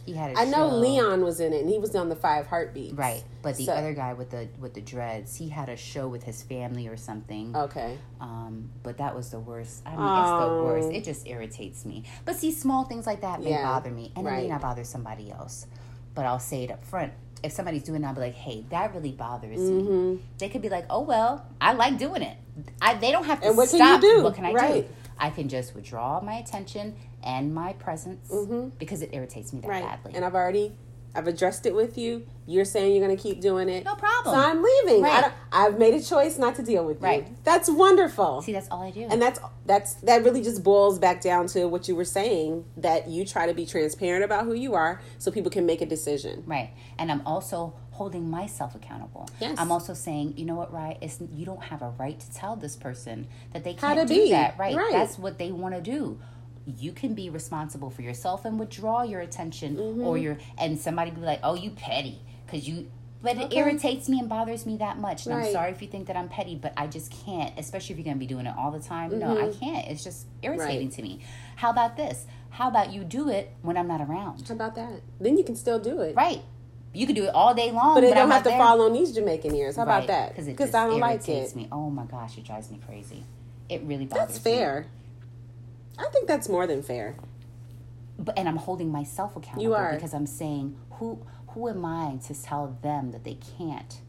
He had I know show. Leon was in it, and he was on the Five Heartbeats. Right, but the So- other guy with the with the dreads, he had a show with his family or something. Okay. Um, but that was the worst. I mean, it's the worst. It just irritates me. But see, small things like that may Yeah, bother me, and it may not bother somebody else. But I'll say it up front. If somebody's doing it, I'll be like, "Hey, that really bothers Mm-hmm. me." They could be like, "Oh well, I like doing it." I, they don't have to And what can you stop. do? What can I Right. do? I can just withdraw my attention and my presence because it irritates me that Mm-hmm. Right. badly. And I've already I've addressed it with you. You're saying you're going to keep doing it. No problem. So I'm leaving. Right. I don't, I've made a choice not to deal with you. Right. That's wonderful. See, that's all I do. and that's that's that really just boils back down to what you were saying that you try to be transparent about who you are so people can make a decision. Right. And I'm also holding myself accountable. Yes. I'm also saying, you know what, right? It's you don't have a right to tell this person that they How can't to do be. that. Right. Right. That's what they want to do. You can be responsible for yourself and withdraw your attention Mm-hmm. or your and somebody be like, "Oh, you petty." Cuz you but it irritates me and bothers me that much. And I'm sorry if you think that I'm petty, but I just can't, especially if you're going to be doing it all the time. No, I can't. It's just irritating Mm-hmm. Right. to me. How about this? How about you do it when I'm not around? How about that? then you can still do it. Right. You can do it all day long, But it but don't have to there. fall on these Jamaican ears. How about that? Because Because I don't like it. me. Oh my gosh, it drives me crazy. It really bothers me. That's me. I think that's more than fair. But and I'm holding myself accountable You are. because I'm saying who who am I to tell them that they can't?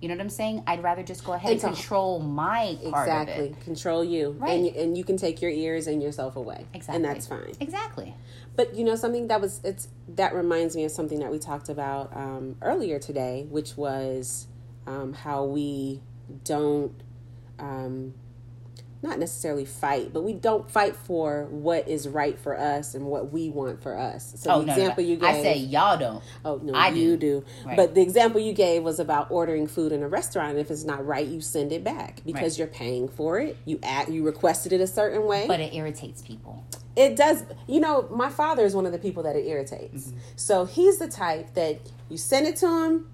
You know what I'm saying? I'd rather just go ahead and, And control my part of Exactly. Control you. Right. And, you- and you can take your ears and yourself away. Exactly. And that's fine. Exactly. But you know something that was it's that reminds me of something that we talked about um, earlier today, which was um, how we don't um, not necessarily fight, but we don't fight for what is right for us and what we want for us. So Oh the no, example no, you gave, I say y'all don't. oh no, I you do. do. Right. But the example you gave was about ordering food in a restaurant. If it's not right, you send it back because Right. you're paying for it. You act, you requested it a certain way. But it irritates people. It does. You know, my father is one of the people that it irritates. Mm-hmm. So he's the type that you send it to him.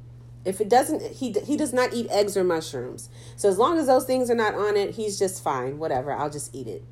If it doesn't, he he does not eat eggs or mushrooms. So as long as those things are not on it, he's just fine. Whatever, I'll just eat it.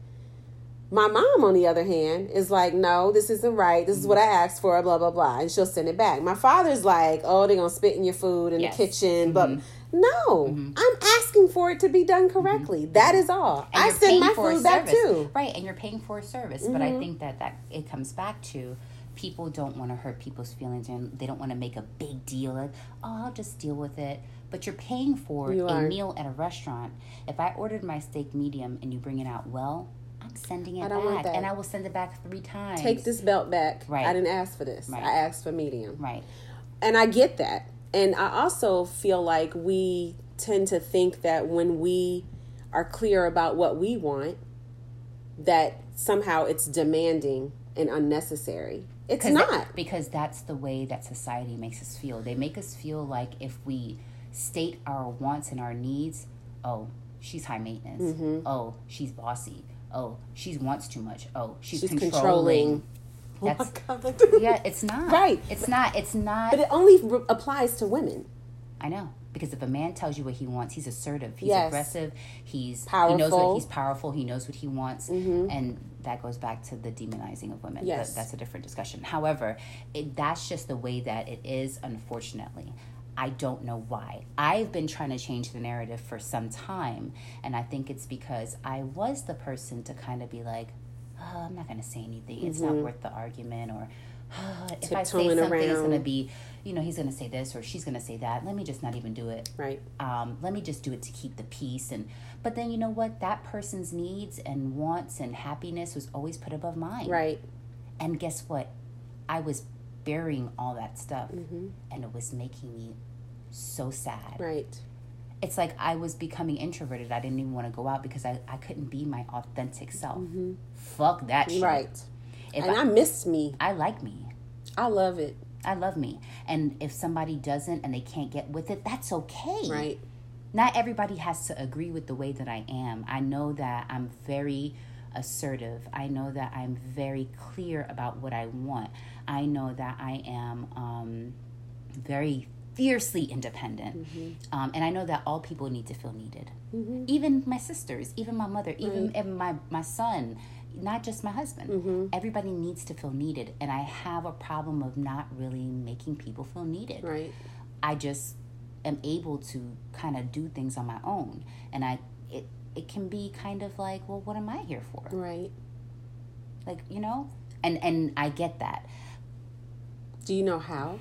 My mom, on the other hand, is like, no, this isn't right. This is what I asked for, blah, blah, blah. And she'll send it back. My father's like, oh, they're going to spit in your food in Yes. the kitchen. But mm-hmm. no, mm-hmm. I'm asking for it to be done mm-hmm. correctly. That is all. And I you're send paying my for food back service. too. Right, and you're paying for a service. But I Mm-hmm. think that that it comes back to people don't want to hurt people's feelings and they don't want to make a big deal of, oh, I'll just deal with it. But you're paying for You a are. meal at a restaurant. If I ordered my steak medium and you bring it out well, I'm sending it I don't want back, and I will send it back three times. Take this belt back. Right. I didn't ask for this. Right. I asked for medium. right. And I get that. And I also feel like we tend to think that when we are clear about what we want, that somehow it's demanding and unnecessary. It's not. because that's the way that society makes us feel. They make us feel like if we state our wants and our needs, oh, she's high maintenance. Mm-hmm. Oh, she's bossy. Oh, she wants too much. Oh, she's, She's controlling. controlling. That's Oh God. yeah, it's not Right. It's not. It's not. But it only re- applies to women. I know because if a man tells you what he wants, he's assertive. He's Yes. aggressive. He's powerful. He knows. Mm-hmm. what he's powerful. He knows what he wants, and that goes back to the demonizing of women. Yes. But that's a different discussion. However, it, that's just the way that it is. Unfortunately. I don't know why. I've been trying to change the narrative for some time, and I think it's because I was the person to kind of be like, oh, I'm not going to say anything. It's not worth the argument, or "Oh, if I say Mm-hmm. Something, it's going to be, you know, he's going to say this or she's going to say that. Let me just not even do it. Right. Um, let me just do it to keep the peace. And but then you know what? That person's needs and wants and happiness was always put above mine. Right. And guess what? I was burying all that stuff, and it was making me so sad. Mm-hmm. Right. It's like I was becoming introverted. I didn't even want to go out because I, I couldn't be my authentic self. Fuck that shit. Mm-hmm. Right. If and I, I miss me. I like me. I love it. I love me. And if somebody doesn't and they can't get with it, that's okay. Right. Not everybody has to agree with the way that I am. I know that I'm very assertive. I know that I'm very clear about what I want. I know that I am um, very fiercely independent. Um, and I know that all people need to feel needed. Even my sisters, even my mother, even even my, my son, not just my husband. Everybody needs to feel needed. And I have a problem of not really making people feel needed. Right. I just am able to kind of do things on my own. And I it it can be kind of like, well, what am I here for? Right. Like, you know? And and I get that. Do you know how?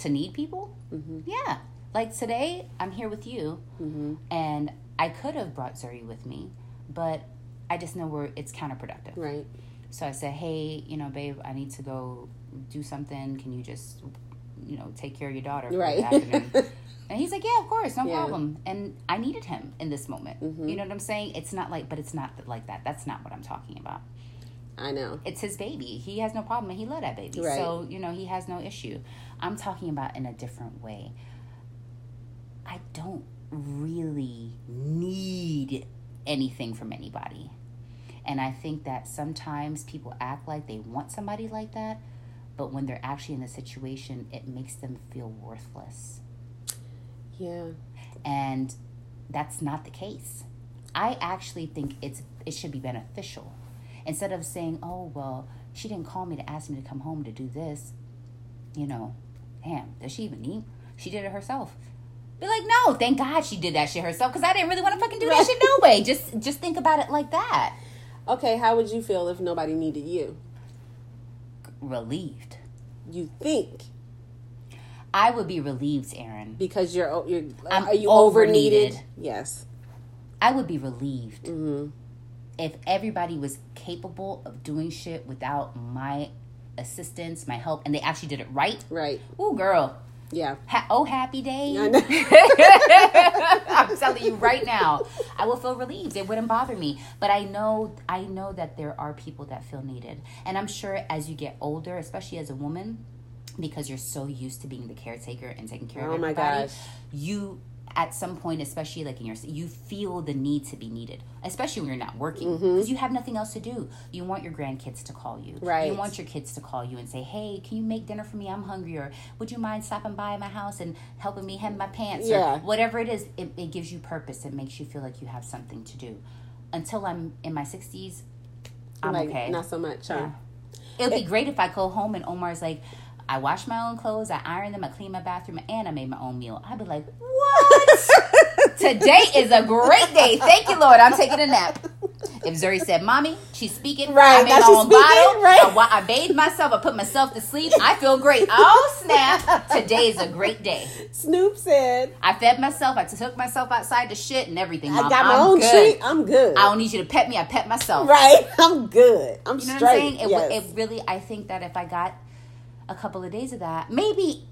To need people? Mm-hmm. Yeah. Like today, I'm here with you, Mm-hmm. and I could have brought Zuri with me, but I just know where it's counterproductive. Right. So I said, hey, you know, babe, I need to go do something. Can you just you know, take care of your daughter Right. [LAUGHS] And he's like, yeah, of course, no Yeah. problem. And I needed him in this moment. Mhm. You know what I'm saying? It's not like, but it's not like that. That's not what I'm talking about. I know. It's his baby. He has no problem, and he loved that baby. Right. So you know, he has no issue. I'm talking about in a different way. I don't really need anything from anybody. And I think that sometimes people act like they want somebody like that, but when they're actually in the situation, it makes them feel worthless. Yeah. And that's not the case. I actually think it's it should be beneficial. Instead of saying, "Oh, well, she didn't call me to ask me to come home to do this." You know, damn, does she even need? She did it herself. Be like, no, thank God she did that shit herself because I didn't really want to fucking do that shit no way. Just just think about it like that. Okay, how would you feel if nobody needed you? Relieved. You think I would be relieved, Aaron. because you're you're I'm are you over needed? over-needed. Yes. I would be relieved. Mm-hmm. if everybody was capable of doing shit without my assistance, my help, and they actually did it right, Right. ooh, girl, Yeah. ha- oh, happy day. [LAUGHS] I'm telling you right now, I will feel relieved. It wouldn't bother me. But I know, I know that there are people that feel needed, and I'm sure as you get older, especially as a woman, because you're so used to being the caretaker and taking care Oh of my everybody, gosh. you at some point, especially like in your, you feel the need to be needed, especially when you're not working mm-hmm. because you have nothing else to do. You want your grandkids to call you, Right. You want your kids to call you and say, "Hey, can you make dinner for me? I'm hungry," or "Would you mind stopping by my house and helping me hem my pants?" Yeah. or whatever it is. It, it gives you purpose. It makes you feel like you have something to do. Until I'm in my sixties, I'm like okay. not so much. Huh? It would be great if I go home and Omar's like, I wash my own clothes, I iron them, I clean my bathroom, and I made my own meal. I'd be like, what? [LAUGHS] Today is a great day. Thank you, Lord. I'm taking a nap. If Zuri said, Mommy, she's speaking. Right, I made my own speaking, bottle. right. I, I bathed myself. I put myself to sleep. I feel great. Oh, snap. Today is a great day. Snoop said, I fed myself. I took myself outside to shit and everything. "I got my I'm own good. treat. I'm good. I don't need you to pet me. I pet myself. right. [LAUGHS] I'm good. I'm You know straight. what I'm saying? It, yes. it really, I think that if I got a couple of days of that, maybe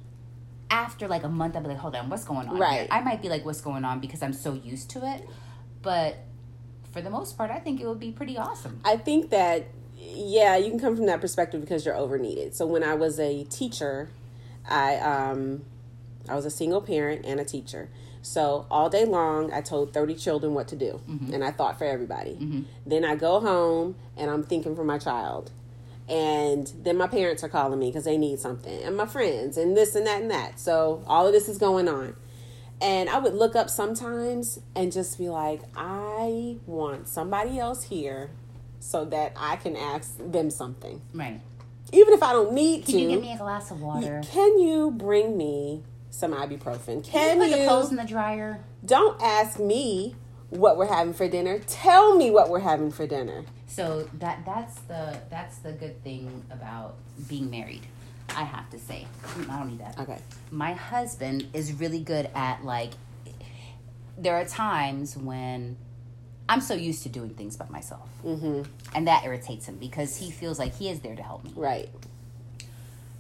after like a month, I'd be like, hold on, what's going on? Right. Here? I might be like, what's going on because I'm so used to it. But for the most part, I think it would be pretty awesome. I think that yeah, you can come from that perspective because you're over needed. So when I was a teacher, I um I was a single parent and a teacher. So all day long, I told 30 children what to do, and I thought for everybody. Then I go home and I'm thinking for my child. And then my parents are calling me because they need something, and my friends, and this and that and that. So all of this is going on. And I would look up sometimes and just be like, I want somebody else here so that I can ask them something. Right. Even if I don't need to Can to. you give me a glass of water? Can you bring me some ibuprofen? Can you Put the clothes in the dryer. don't ask me what we're having for dinner. Tell me what we're having for dinner. So that that's the that's the good thing about being married. I have to say, Mm, I don't need that. Okay. my husband is really good at like there are times when I'm so used to doing things by myself. Mm-hmm. And that irritates him because he feels like he is there to help me. Right.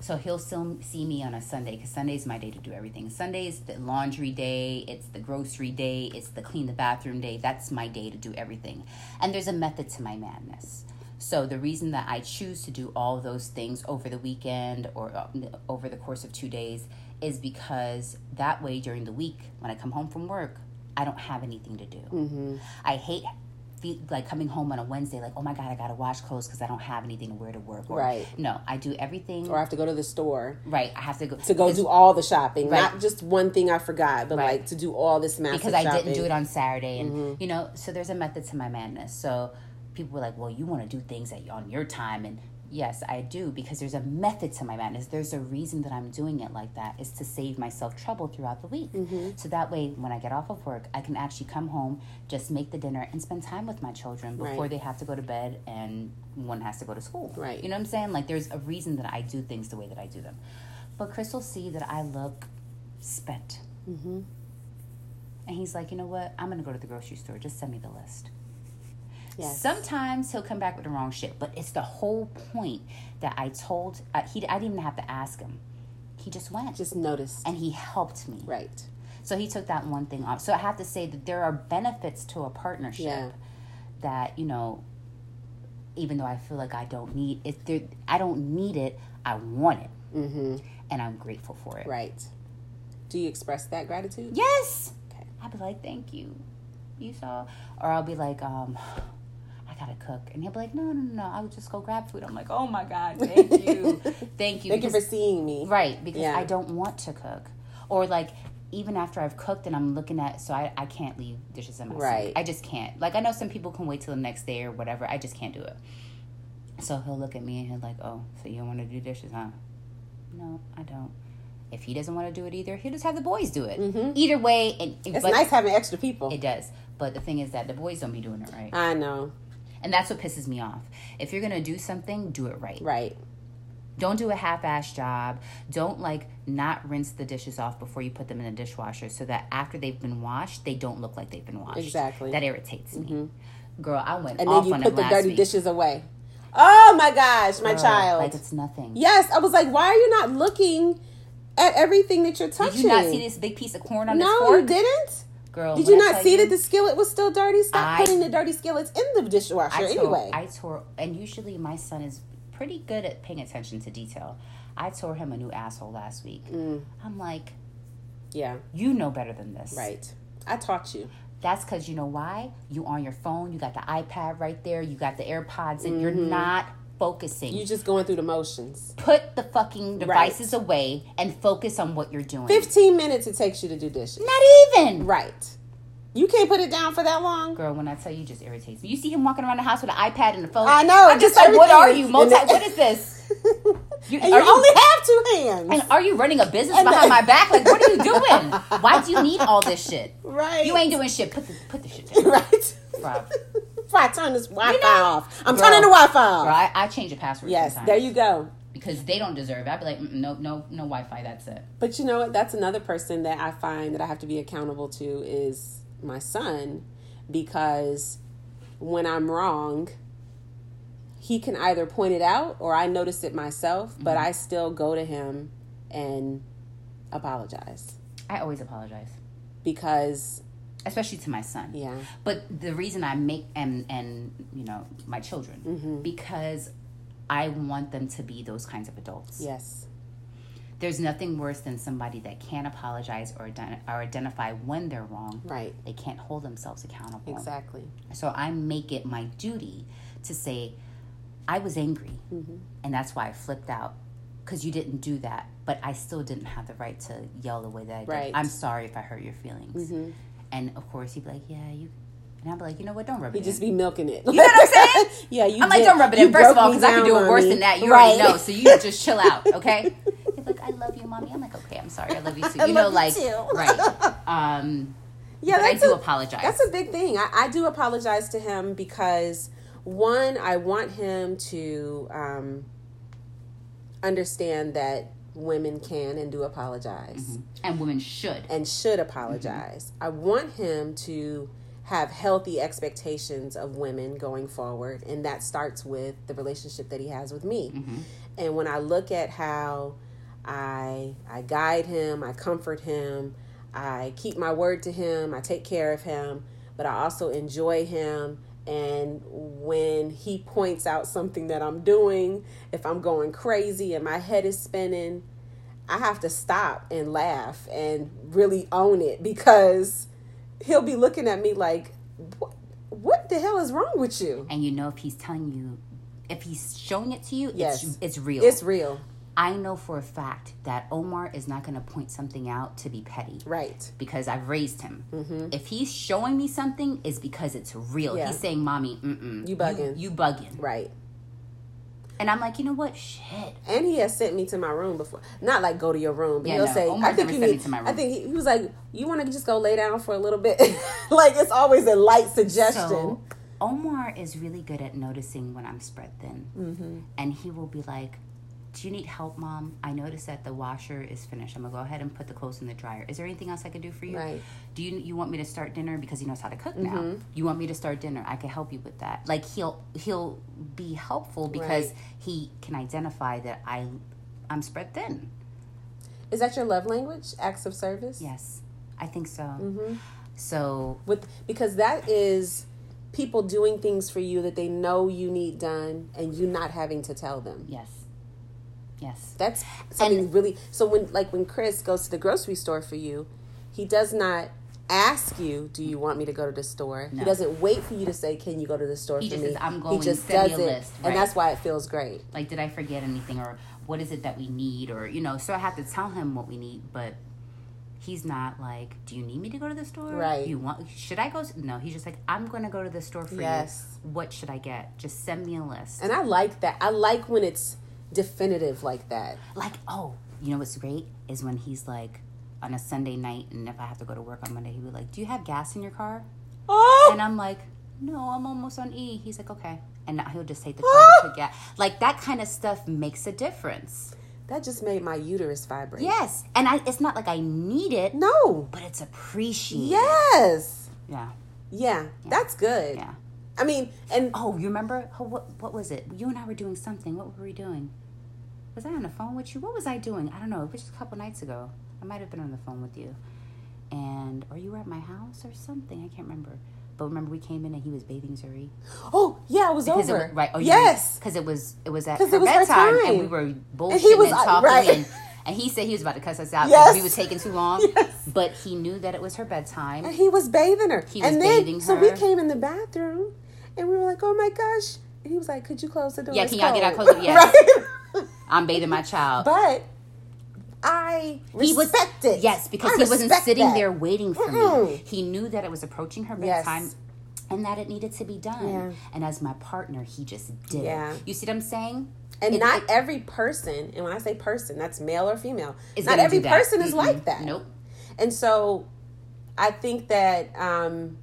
So he'll still see me on a Sunday because Sunday's my day to do everything. Sunday's the laundry day, it's the grocery day, it's the clean the bathroom day. That's my day to do everything. And there's a method to my madness. So the reason that I choose to do all those things over the weekend or uh, over the course of two days is because that way during the week when I come home from work, I don't have anything to do. Mm-hmm. I hate fe- like coming home on a Wednesday, like oh my god, I gotta wash clothes because I don't have anything to wear to work. Or, Right. No, I do everything. Or I have to go to the store Right, I have to go to go do all the shopping. Right. Not just one thing I forgot, but Right. like to do all this massive because I shopping. didn't do it on Saturday, and Mm-hmm. you know, so there's a method to my madness. So people were like, "Well, you want to do things at, on your time," and yes, I do because there's a method to my madness. There's a reason that I'm doing it like that is to save myself trouble throughout the week. Mm-hmm. So that way, when I get off of work, I can actually come home, just make the dinner, and spend time with my children before Right. they have to go to bed and one has to go to school. Right. You know what I'm saying? Like there's a reason that I do things the way that I do them. But Chris will see that I look spent. Mm-hmm. And he's like, you know what? I'm gonna go to the grocery store. Just send me the list. Yes. Sometimes he'll come back with the wrong shit, but it's the whole point that I told. Uh, he, I didn't even have to ask him. he just went Just noticed. and he helped me. right. So he took that one thing off. So I have to say that there are benefits to a partnership Yeah. that, you know, even though I feel like I don't need it, there, I don't need it, I want it. Mm-hmm. And I'm grateful for it. Right. Do you express that gratitude? Yes. Okay. I'll be like, thank you. You saw? Or I'll be like, um, I gotta cook. And he'll be like, no, no, no, no. I'll just go grab food. I'm like, oh my God, thank you. [LAUGHS] thank you. Thank you for seeing me. Right, because Yeah. I don't want to cook. Or like even after I've cooked and I'm looking at so I, I can't leave dishes in my Right. sink. I just can't. Like I know some people can wait till the next day or whatever. I just can't do it. So he'll look at me and he'll like, Oh, so you don't want to do dishes, huh? No, I don't. If he doesn't want to do it either, he'll just have the boys do it. Mhm. Either way, and It's nice having extra people. it does. But the thing is that the boys don't be doing it right. I know. And that's what pisses me off. If you're gonna do something, do it right. Right. Don't do a half-ass job. Don't like not rinse the dishes off before you put them in the dishwasher so that after they've been washed, they don't look like they've been washed. Exactly. That irritates me. Mm-hmm. Girl, I went And off then you on put the dirty week. dishes away. Oh my gosh, my Girl, child. Like it's nothing. yes, I was like, why are you not looking at everything that you're touching? Did you not see this big piece of corn on this No, you didn't. Girl, Did you not see you- that the skillet was still dirty? Stop I- putting the dirty skillets in the dishwasher I tore, anyway. I tore, and usually my son is pretty good at paying attention to detail. I tore him a new asshole last week. Mm. I'm like, yeah, you know better than this. right. I taught you. That's because you know why? You on your phone, you got the iPad right there, you got the AirPods, and you're Mm-hmm. not focusing. You're just going through the motions. Put the fucking devices away and focus on what you're doing. 15 minutes it takes you to do dishes. Not even. Right. You can't put it down for that long. Girl, when I tell you, it just irritates me. You see him walking around the house with an iPad and a phone. I know, I'm just just like, what are you? Multi? What is this? [LAUGHS] You, And are you only have two hands. And are you running a business And behind my back? Like, what are you doing? [LAUGHS] Why do you need all this shit? right. You ain't doing shit. Put the put the shit down, [LAUGHS] right. Before I turn this Wi-Fi You know- off. I'm Girl. turning the Wi-Fi off. Bro, I, I change the password. Yes, sometimes there you go. Because they don't deserve it. I'd be like, no, no, no Wi-Fi. That's it. But you know what? That's another person that I find that I have to be accountable to is my son because when I'm wrong, he can either point it out or I notice it myself, but Mm-hmm. I still go to him and apologize I always apologize, because especially to my son. yeah, But the reason I make and and you know my children Mm-hmm. because I want them to be those kinds of adults. yes, There's nothing worse than somebody that can't apologize or ident- or identify when they're wrong. right, They can't hold themselves accountable. exactly. So I make it my duty to say, I was angry, Mm-hmm. and that's why I flipped out because you didn't do that. But I still didn't have the right to yell the way that I did. Right. Mm-hmm. I'm sorry if I hurt your feelings. And of course, he'd be like, "Yeah, you." And I'd be like, "You know what? Don't rub He it just in." be milking it. You know what I'm saying? [LAUGHS] yeah, you. I'm like, "Don't rub it you in." First of all, because I can do it worse than that. You right. already know. So you just chill out, [LAUGHS] okay? He's like, "I love you, mommy." I'm like, "Okay, I'm sorry. I love you too." [LAUGHS] You know, you like, right? Um, Yeah, I do a- apologize. That's a big thing. I, I do apologize to him because one, I want him to um, understand that women can and do apologize mm-hmm. and women should. and should apologize. Mm-hmm. I want him to have healthy expectations of women going forward, and that starts with the relationship that he has with me. Mm-hmm. And when I look at how I I guide him, I comfort him, I keep my word to him, I take care of him, but I also enjoy him. And when he points out something that I'm doing, if I'm going crazy and my head is spinning, I have to stop and laugh and really own it because he'll be looking at me like, what, what the hell is wrong with you? and you know if he's telling you if he's showing it to you Yes. it's it's real It's real. I know for a fact that omar is not going to point something out to be petty Right. because i've raised him if he's showing me something it's because it's real Mm-hmm. Yeah. he's saying mommy mm-mm, You bugging." you, bugging Right. and i'm like you know what shit And he has sent me to my room before. Not like go to your room, but Yeah, he'll no, say, Omar's "I think you sent me need." to my I think he, he was like, "You want to just go lay down for a little bit?" [LAUGHS] like it's always a light suggestion. so omar is really good at noticing when i'm spread thin Mm-hmm. and he will be like do you need help mom i noticed that the washer is finished i'm gonna go ahead and put the clothes in the dryer is there anything else i can do for you Right. do you you want me to start dinner because he knows how to cook Mm-hmm. now you want me to start dinner i can help you with that like he'll he'll be helpful because Right. he can identify that i i'm spread thin Is that your love language? Acts of service. Yes, I think so. Mm-hmm. So With because that is people doing things for you that they know you need done, and you not having to tell them. yes, yes, That's something really. So when like when Chris goes to the grocery store for you, he does not ask you, "Do you want me to go to the store?" He doesn't wait for you to say, "Can you go to the store He for me?" says, "I'm going, He just send does me a it, list." and that's why it feels great. like did I forget anything or what is it that we need or you know? So I have to tell him what we need, but. He's not like, do you need me to go to the store? Right. You want? Should I go? No, he's just like, I'm going to go to the store for Yes. you. What should I get? Just send me a list. And I like that. I like when it's definitive like that. like oh you know what's great is when he's like on a sunday night and if i have to go to work on monday he'll be like do you have gas in your car? Oh, and i'm like no i'm almost on e. He's like okay. And now he'll just take the car to put gas like that kind of stuff makes a difference. That just made my uterus vibrate. yes. And i it's not like i need it. No. but it's appreciated. Yes. yeah Yeah, that's good. yeah. I mean, and oh you remember? Oh, what, what was it? You and i were doing something. What were we doing was i on the phone with you what was i doing i don't know it was just a couple nights ago i might have been on the phone with you and or you were at my house or something i can't remember but remember we came in and he was bathing zuri oh yeah, it was because over. it right oh yes. because it was it was at her it was her bedtime time. and we were bullshitting and, he was, uh, talking right. and and he said he was about to cuss us out because Yes. we was taking too long [LAUGHS] Yes. but he knew that it was her bedtime And he was bathing her. He was and then, bathing her. So we came in the bathroom, and we were like, "Oh my gosh!" And he was like, "Could you close the door?" Yeah, can y'all get out cold." closer? [LAUGHS] Yes. right. I'm bathing my child But I he was respect it. Yes, because I he wasn't sitting that. there waiting for me. Mm-mm. He knew that it was approaching her Yes. bedtime. And that it needed to be done. Yeah. And as my partner, he just did Yeah. it. You see what I'm saying? And It- not it- every person, and when I say person, that's male or female. Not every person is Mm-mm. like that. Nope. And so I think that um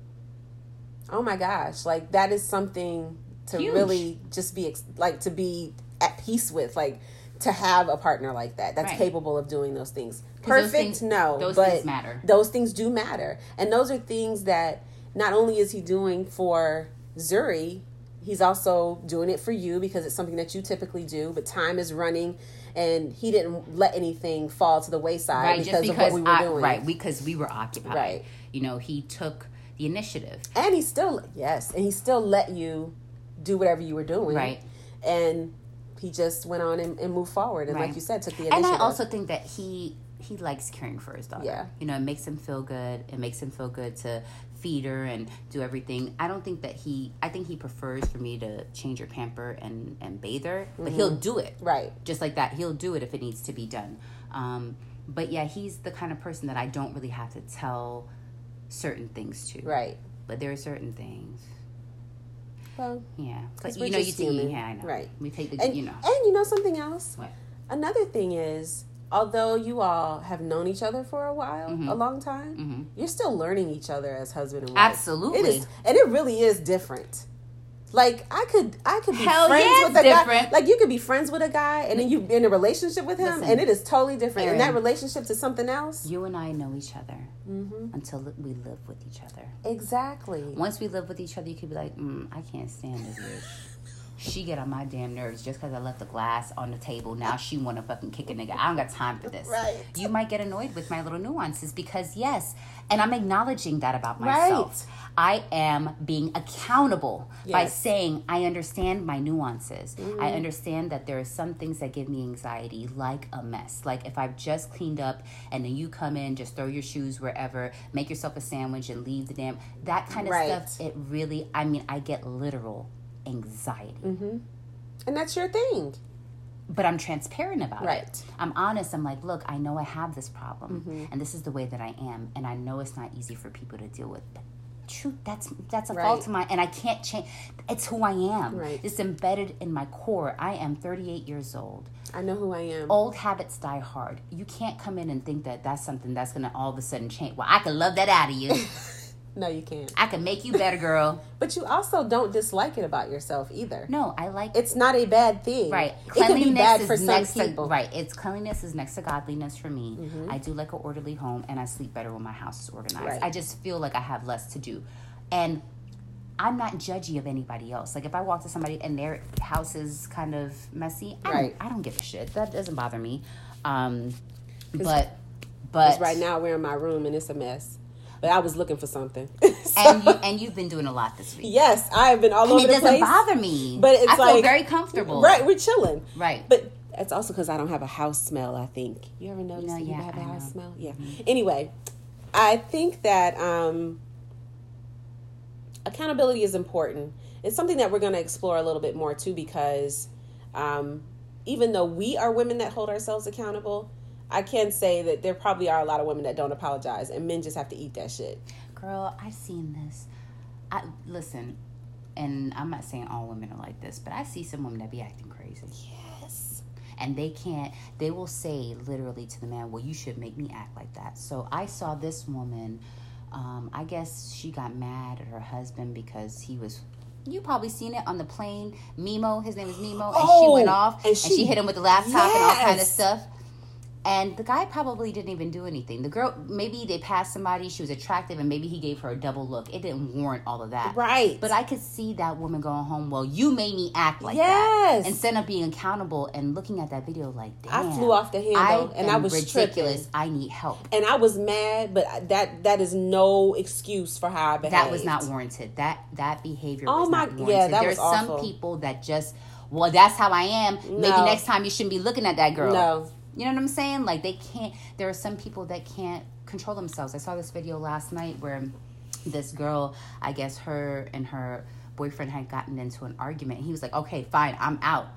oh my gosh, like that is something to Huge. really just be like to be at peace with like to have a partner like that that's Right. capable of doing those things. 'Cause those Perfect, things- no, those but things matter. Those things do matter. And those are things that not only is he doing for Zuri, he's also doing it for you because it's something that you typically do, but time is running and he didn't let anything fall to the wayside Right, because, just of because what we were I, doing. right, because we were occupied. Right. You know, he took the initiative. And he still yes, and he still let you do whatever you were doing. Right. And he just went on and, and moved forward and Right. like you said, took the And. I also think that he he likes caring for his daughter. Yeah. You know, it makes him feel good. It makes him feel good to feed her and do everything. I don't think that he I think he prefers for me to change her pamper and and bathe her, but he'll do it. Right. Just like that. He'll do it if it needs to be done. Um but yeah, he's the kind of person that I don't really have to tell certain things to. Right. But there are certain things. Well, Yeah. But 'Cause you know, you just think, human. yeah, I know. Right. We take the, and you know. and you know something else? What? Another thing is, although you all have known each other for a while, Mm-hmm. a long time, you're still learning each other as husband and wife. Absolutely. It is, and it really is different. Like I could, I could be Hell friends yeah, with a guy. Like you could be friends with a guy, and then you in a relationship with him, Listen, and it is totally different. And that relationship to something else. You and I know each other Mm-hmm. until we live with each other. Exactly. Once we live with each other, you could be like, mm, I can't stand this bitch. She get on my damn nerves just because I left the glass on the table. Now she want to fucking kick a nigga. I don't got time for this. Right. You might get annoyed with my little nuances because yes, and I'm acknowledging that about myself. Right. I am being accountable by saying I understand my nuances. Mm-hmm. I understand that there are some things that give me anxiety, like a mess. Like if I've just cleaned up and then you come in, just throw your shoes wherever, make yourself a sandwich and leave the damn that kind of Right. stuff. It really, I mean, I get literal anxiety. Mm-hmm. And that's your thing. But I'm transparent about Right. it. I'm honest. I'm like, look, I know I have this problem, mm-hmm. and this is the way that I am, and I know it's not easy for people to deal with. But truth, that's that's a fault of mine, and I can't change. It's who I am. Right. It's embedded in my core. I am 38 years old. I know who I am. Old habits die hard. You can't come in and think that that's something that's gonna all of a sudden change. Well, I can love that out of you. [LAUGHS] No, you can't. I can make you better, girl. [LAUGHS] But you also don't dislike it about yourself either. No, I like It's not a bad thing. Right. It can be Cleanliness bad is for some next people. to right. It's cleanliness is next to godliness for me. Mm-hmm. I do like an orderly home and I sleep better when my house is organized. Right. I just feel like I have less to do. And I'm not judgy of anybody else. Like if I walk to somebody and their house is kind of messy, I, Right. don't, I don't give a shit. That doesn't bother me. Um, But but right now we're in my room and it's a mess. But I was looking for something. [LAUGHS] So- and you, and you've been doing a lot this week. yes, I have been all and over it the doesn't place. bother me. But it's I feel like- very comfortable. Right, we're chilling. Right. But it's also because I don't have a house smell. I think you ever notice know, that you yeah, have a I house know. Mm-hmm. smell. Yeah. Anyway, I think that um, accountability is important. It's something that we're going to explore a little bit more too, because um, even though we are women that hold ourselves accountable, I can say that there probably are a lot of women that don't apologize, and men just have to eat that shit. Girl, I've seen this. I listen, and I'm not saying all women are like this, but I see some women that be acting crazy. Yes. And they can't, they will say literally to the man, Well, you should make me act like that. So I saw this woman, um, I guess she got mad at her husband because he was. You probably seen it on the plane. Mimo, his name is Mimo, and she Oh, went off and and she- she, hit him with the laptop and all kind of stuff. And the guy probably didn't even do anything. The girl, maybe they passed somebody, she was attractive, and maybe he gave her a double look. It didn't warrant all of that. Right. But I could see that woman going home, well, you made me act like Yes. that. Instead of being accountable and looking at that video like, damn. I flew off the handle, and I was ridiculous. tripping. I need help. and I was mad, but that that is no excuse for how I behaved. That was not warranted. That that behavior Oh was my- not yeah, warranted. that There's some people that just, well, that's how I am. Maybe next time you shouldn't be looking at that girl. No. You know what I'm saying? Like they can't. There are some people that can't control themselves. I saw this video last night where this girl, I guess her and her boyfriend had gotten into an argument. He was like, "Okay, fine, I'm out."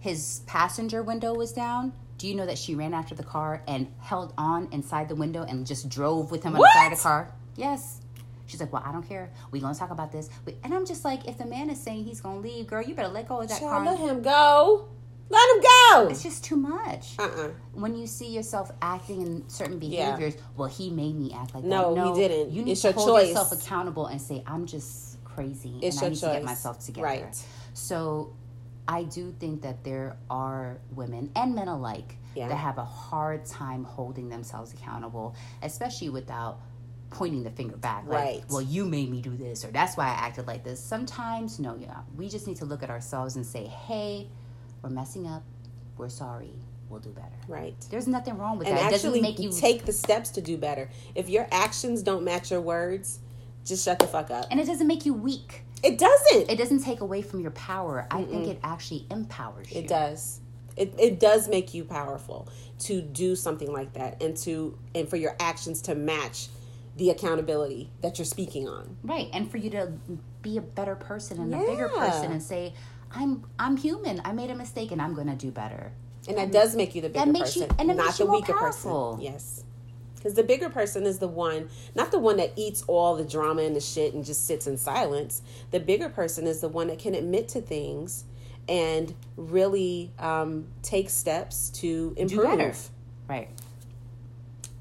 His passenger window was down. Do you know that she ran after the car and held on inside the window and just drove with him on What? the side of the car? Yes. She's like, well, I don't care. we gonna talk about this. And I'm just like, if the man is saying he's gonna leave, girl, you better let go of that Child, car. let him go. Let him go. It's just too much. Uh uh When you see yourself acting in certain Yeah. behaviors, well, he made me act like No, that. No, he didn't. You need It's to hold choice. yourself accountable and say, I'm just crazy It's and I need to get myself together. Right. So I do think that there are women and men alike Yeah. that have a hard time holding themselves accountable, especially without pointing the finger back. Like, Right. well, you made me do this, or that's why I acted like this. Sometimes, no, yeah. We just need to look at ourselves and say, hey, we're messing up. We're sorry. We'll do better. Right. There's nothing wrong with And that. It actually doesn't make you take the steps to do better. If your actions don't match your words, just shut the fuck up. and it doesn't make you weak. It doesn't. It doesn't take away from your power. I think it actually empowers you. It does. It, it does make you powerful to do something like that and to and for your actions to match the accountability that you're speaking on. Right. And for you to be a better person and a bigger person and say, I'm I'm human. I made a mistake and I'm gonna do better. And that does make you the bigger that makes you- person, and it not makes the you more weaker powerful. person. Yes. Because the bigger person is the one, not the one that eats all the drama and the shit and just sits in silence. The bigger person is the one that can admit to things and really um, take steps to improve. Right.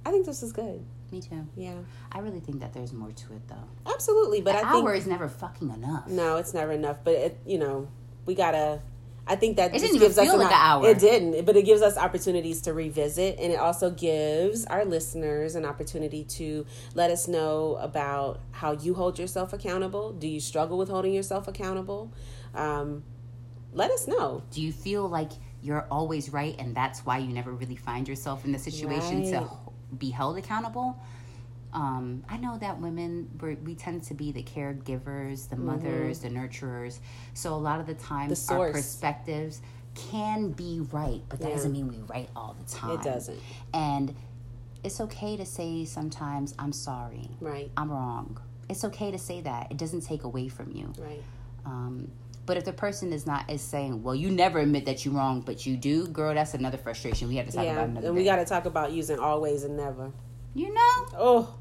I think this is good. Me too. Yeah, I really think that there's more to it though. absolutely. But An I think hour is never fucking enough. no, it's never enough. But it, you know, we gotta. I think that It didn't gives us feel an like an hour. It didn't, but it gives us opportunities to revisit, and it also gives our listeners an opportunity to let us know about how you hold yourself accountable. Do you struggle with holding yourself accountable? Um, let us know. Do you feel like you're always right and that's why you never really find yourself in the situation to Right. h- be held accountable? Um, I know that women we're, we tend to be the caregivers, the mothers, the nurturers. So a lot of the times The our perspectives can be right, but that Yeah. doesn't mean we right all the time. It doesn't. And it's okay to say sometimes I'm sorry. Right. I'm wrong. It's okay to say that. It doesn't take away from you. Right. Um, but if the person is not is saying, "Well, you never admit that you're wrong, but you do," girl, that's another frustration we have to talk Yeah, about another and we got to talk about using always and never. you know, Oh,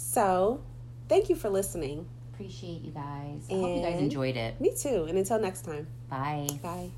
so thank you for listening. appreciate you guys. I hope you guys enjoyed it. Me too. And until next time, Bye. bye.